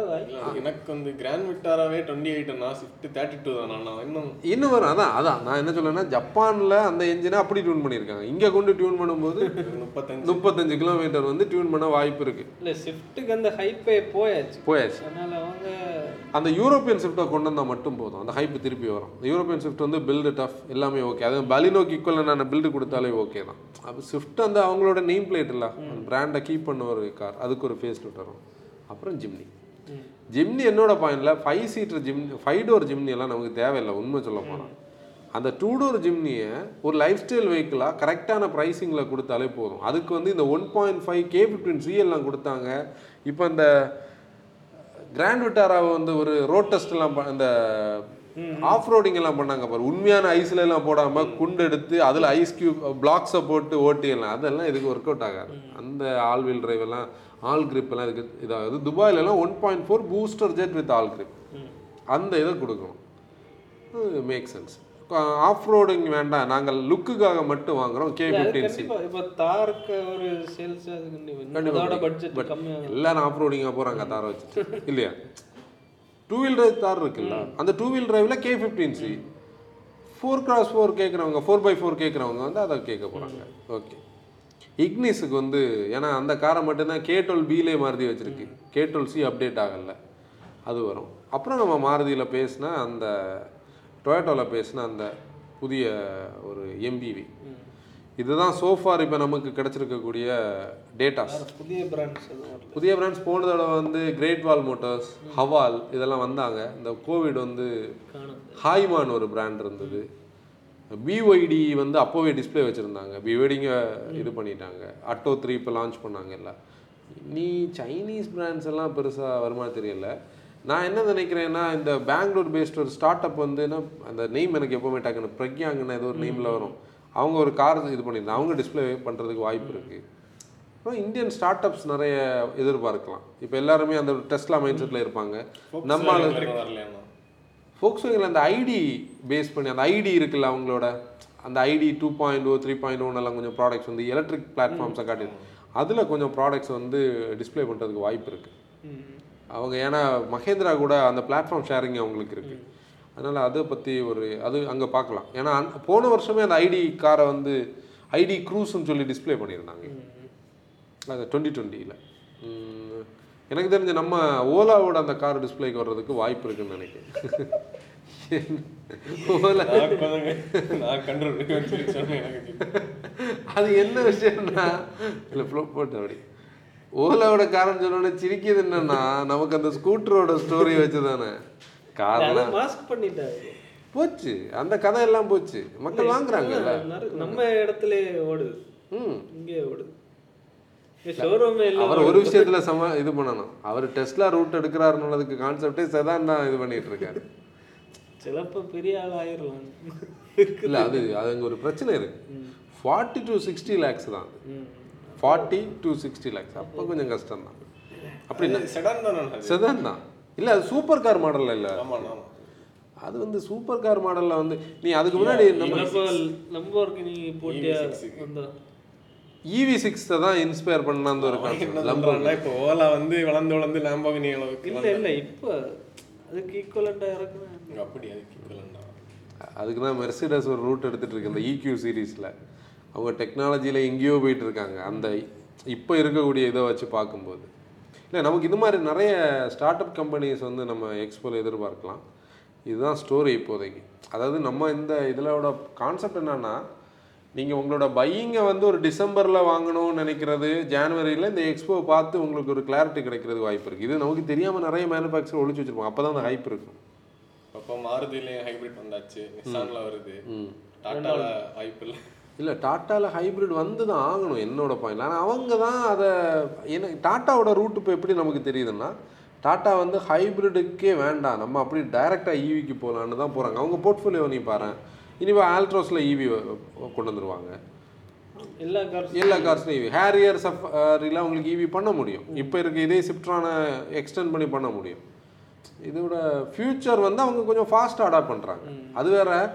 எனக்கு வந்து கிராண்ட் விட்டாராவே டுவெண்ட்டி எயிட்னா ஸ்விஃப்ட் தேர்ட்டி டூ தானா நான் இன்னும் இன்னும் வரும். அதான் அதான். நான் என்ன சொல்லேன்னா ஜப்பானில் அந்த என்ஜினை அப்படி டியூன் பண்ணியிருக்காங்க. இங்கே கொண்டு டியூன் பண்ணும்போது முப்பத்தஞ்சு. முப்பத்தஞ்சு கிலோமீட்டர் வந்து டியூன் பண்ண வாய்ப்பு இருக்குது இல்ல ஷிஃப்ட்டுக்கு அந்த ஹைப்பே போயாச்சு. போயாச்சு. அதனால அவங்க அந்த யூரோப்பியன் ஸ்விஃப்ட்டை கொண்டு வந்தால் மட்டும் போதும். அந்த ஹைப் திருப்பி வரும். இந்த யூரோப்பியன் ஸ்விஃப்ட் வந்து பில்டு டஃப் எல்லாமே ஓகே அது பலினோக்கு ஈக்குவலான பில்டு கொடுத்தாலே ஓகே தான். அப்போ ஸ்விஃப்ட் அந்த அவங்களோட நேம் பிளேட் இல்லை பிராண்டை கீப் பண்ண ஒரு கார் அதுக்கு ஒரு ஃபேஸ் வரும். அப்புறம் ஜிம்னி. ஜிம்னி என்னோட பாயிண்ட்ல five seater Jimny five door Jimny எல்லாம் நமக்கு தேவையில்லை உண்மை சொல்ல போனால் அந்த டூ டோர் ஜிம்னியை ஒரு லைஃப் ஸ்டைல் வெஹிக்கிளாக கரெக்டான ப்ரைஸிங்கில் கொடுத்தாலே போதும். அதுக்கு வந்து இந்த one point five K fifteen சிஎல்லாம் கொடுத்தாங்க. இப்போ இந்த கிராண்ட் விட்டாராவை வந்து ஒரு ரோட் டெஸ்ட் எல்லாம் ப- இந்த ஆஃப் ரோடிங் எல்லாம் பண்ணாங்க பாரு. உண்மையான ஐஸ்ல எல்லாம் போடாம குண்டு எடுத்து அதுல ஐஸ் கியூப் பிளாக்ஸை போட்டு ஓட்டி எல்லாம் அதெல்லாம் இதுக்கு ஒர்க் அவுட் ஆகாது அந்த ஆல் வீல் டிரைவ் எல்லாம் ஆல் grip எல்லாம் இதுக்கு இதாகுது துபாயில எல்லாம் one point four booster jet with all grip. அந்த இதை கொடுக்கணும் மேக் சென்ஸ் ஆஃப் ரோடிங் வேண்டாம். நாங்கள் லுக்குக்காக மட்டும் வாங்குறோம். கே ஃபிஃப்டீன் சி எல்லாரும் ஆஃப் ரோடிங்காக போகிறாங்க தாரை வச்சுட்டு. இல்லையா? டூ வீல் டிரைவ் தார் இருக்குல்ல? அந்த two wheel டிரைவில் K fifteen C four cross four கேட்குறவங்க ஃபோர் பை ஃபோர் கேட்குறவங்க வந்து அதை கேட்க போகிறாங்க ஓகே இக்னிஸுக்கு வந்து ஏன்னா அந்த காரை மட்டும்தான் கே டுவெல் பிலே மாருதி வச்சிருக்கு. கே டுவெல் சி அப்டேட் ஆகல. அது வரும். அப்புறம் நம்ம மாருதியில் பேசினா அந்த டொயட்டோவில் பேசின அந்த புதிய ஒரு எம்பிவி இதுதான் சோஃபார் இப்போ நமக்கு கிடைச்சிருக்கக்கூடிய டேட்டாஸ் புதிய பிராண்ட்ஸ் புதிய பிராண்ட்ஸ் போன தடவை வந்து கிரேட் வால் மோட்டார்ஸ் ஹவால் இதெல்லாம் வந்தாங்க. இந்த கோவிட் வந்து ஹாய்மான் ஒரு பிராண்ட் இருந்தது. பிஒய்டி வந்து அப்போவே டிஸ்ப்ளே வச்சுருந்தாங்க. பிஒய்டிங்க இது பண்ணிட்டாங்க. அட்டோ த்ரீ இப்போ லான்ச் பண்ணாங்கல்ல நீ சைனீஸ் பிராண்ட்ஸ் எல்லாம் பெருசாக வருமா தெரியல. நான் என்ன நினைக்கிறேன்னா இந்த பெங்களூர் பேஸ்ட் ஒரு ஸ்டார்ட் அப் வந்து என்ன அந்த நேம் எனக்கு எப்போவுமே டக்குன்னு பிரக்யாங்கன்னு ஏதோ ஒரு நேமில் வரும். அவங்க ஒரு கார் இது பண்ணியிருந்தாங்க அவங்க டிஸ்ப்ளே பண்ணுறதுக்கு வாய்ப்பு இருக்குது அப்புறம் இந்தியன் ஸ்டார்ட் அப்ஸ் நிறைய எதிர்பார்க்கலாம். இப்போ எல்லாருமே அந்த டெஸ்ட்லா மைண்ட் செட்டில் இருப்பாங்க. நம்ம ஃபோக்ஸ்வேகனில் அந்த ஐடி பேஸ் பண்ணி அந்த ஐடி இருக்குல்ல அவங்களோட அந்த IT two point O three point எல்லாம் கொஞ்சம் ப்ராடக்ட்ஸ் வந்து எலக்ட்ரிக் பிளாட்ஃபார்ம்ஸை காட்டி அதில் கொஞ்சம் ப்ராடக்ட்ஸ் வந்து டிஸ்ப்ளே பண்ணுறதுக்கு வாய்ப்பு இருக்குது அவங்க ஏன்னா மகேந்திரா கூட அந்த பிளாட்ஃபார்ம் ஷேரிங் அவங்களுக்கு இருக்குது அதனால் அதை பற்றி ஒரு அது அங்கே பார்க்கலாம். ஏன்னா அந்த- போன வருஷமே அந்த ஐடி காரை வந்து ஐடி க்ரூஸ்னு சொல்லி டிஸ்ப்ளே பண்ணியிருந்தாங்க. அது டுவெண்ட்டி டுவெண்ட்டியில் எனக்கு தெரிஞ்ச நம்ம ஓலாவோட அந்த கார் டிஸ்ப்ளேக்கு வர்றதுக்கு வாய்ப்பு இருக்குன்னு நினைக்கிறேன். அது என்ன விஷயம்னா இல்லை ஃப்ளோ போட்டு அப்படி. ஓலாவோட காரன் சொன்னோன்னே சிரிக்கிறது என்னன்னா நமக்கு அந்த ஸ்கூட்டரோட ஸ்டோரி வச்சு தானே காரணம் மாஸ்க் பண்ணிட்டாரு போச்சு. அந்த கதை எல்லாம் போச்சு. மக்கள் வாங்குறாங்கல்ல. நிறைய- நம்ம இடத்துல ஓடுது. ம். இங்கே ஓடுது. அவர் ஒரு விஷயத்துல சம இது பண்ணணும். அவர் டெஸ்லா ரூட் எடுக்கிறாருன்னதுக்கு கான்செப்டே செதான் தான் இது பண்ணிட்டு இருக்காரு சிலப்போ பெரிய ஆள் ஆயிரலாம். இல்ல அது அது அங்க ஒரு பிரச்சனை இருக்கு. ஃபார்ட்டி டு சிக்ஸ்டி லேக்ஸ் தான். ஃபார்ட்டி டு சிக்ஸ்டி லேக்ஸ் அப்போ கொஞ்சம் கஷ்டம் தான். அப்படி செடான் தானே அது? செதான் தான். இல்ல அது சூப்பர் கார் மாடல்ல இல்ல அது வந்து சூப்பர் கார் மாடல்ல வந்து நீ அதுக்கு முன்னாடி நம்ம நம்ம லம்போர்கினி போட்டியா? வந்தா இவி சிக்ஸ் தான் இன்ஸ்பயர் பண்ண அந்த ஒரு கான்செப்ட் இப்போ ஓலா வந்து வளர்ந்து வளர்ந்து லேம்பாகினி அளவுக்கு இல்ல இல்ல இப்போ அதுக்கு ஈக்குவலண்டா இறக்குறேன் வந்து- அப்படி அதுக்கு ஆ. அதுக்கு தான் மெர்சிடஸ் ஒரு ரூட் எடுத்துட்டு இருக்கு இந்த EQ சீரீஸில் அவங்க டெக்னாலஜியில் எங்கேயோ போயிட்டு இருக்காங்க. அந்த இப்போ இருக்கக்கூடிய இதை வச்சு பார்க்கும்போது. இல்லை நமக்கு இது மாதிரி நிறைய ஸ்டார்ட் அப் கம்பெனிஸ் வந்து நம்ம எக்ஸ்போல எதிர்பார்க்கலாம். இதுதான் ஸ்டோரி இப்போதைக்கு. அதாவது நம்ம இந்த இதிலோட கான்செப்ட் என்னன்னா நீங்கள் உங்களோட பையிங்கை வந்து ஒரு டிசம்பரில் வாங்கணும்னு நினைக்கிறது ஜான்வரியில் இந்த எக்ஸ்போ பார்த்து உங்களுக்கு ஒரு கிளாரிட்டி கிடைக்கிறது வாய்ப்பு இருக்குது இது நமக்கு தெரியாமல் நிறைய மேனுஃபேக்சர் ஒழிச்சு வச்சிருப்பாங்க. அப்போ தான் அந்த ஹைப் இருக்கும். அப்போ மாருதிலையும் ஹைபிரிட் வந்தாச்சு. நிசான்ல வருது. டாட்டால வாய்ப்பு இல்லை. இல்லை டாட்டாவில் ஹைப்ரிட் வந்து தான் ஆகணும். என்னோட பாயிண்ட் ஆனால் அவங்க தான் அதை என்ன டாட்டாவோட ரூட் இப்போ எப்படி நமக்கு தெரியுதுன்னா டாட்டா வந்து ஹைப்ரிடுக்கே வேண்டாம். நம்ம அப்படி டைரெக்டாக ஈவிக்கு போகலான்னு தான் போகிறாங்க அவங்க போர்ட்ஃபோலியோ நீ பாரு இனிமே ஆல்ட்ரோஸில் ஈவி கொண்டு வந்துருவாங்க. எல்லா கார்ஸ் எல்லா கார்ஸ்லையும் இவி ஹேரியர் சஃபாரியில் உங்களுக்கு இவி பண்ண முடியும். இப்போ இருக்க இதே சிப்ட்ரான எக்ஸ்டெண்ட் பண்ணி பண்ண முடியும். இதோட ஃபியூச்சர் வந்து அவங்க கொஞ்சம் ஃபாஸ்ட்டாக அடாப்ட் பண்ணுறாங்க அது வேற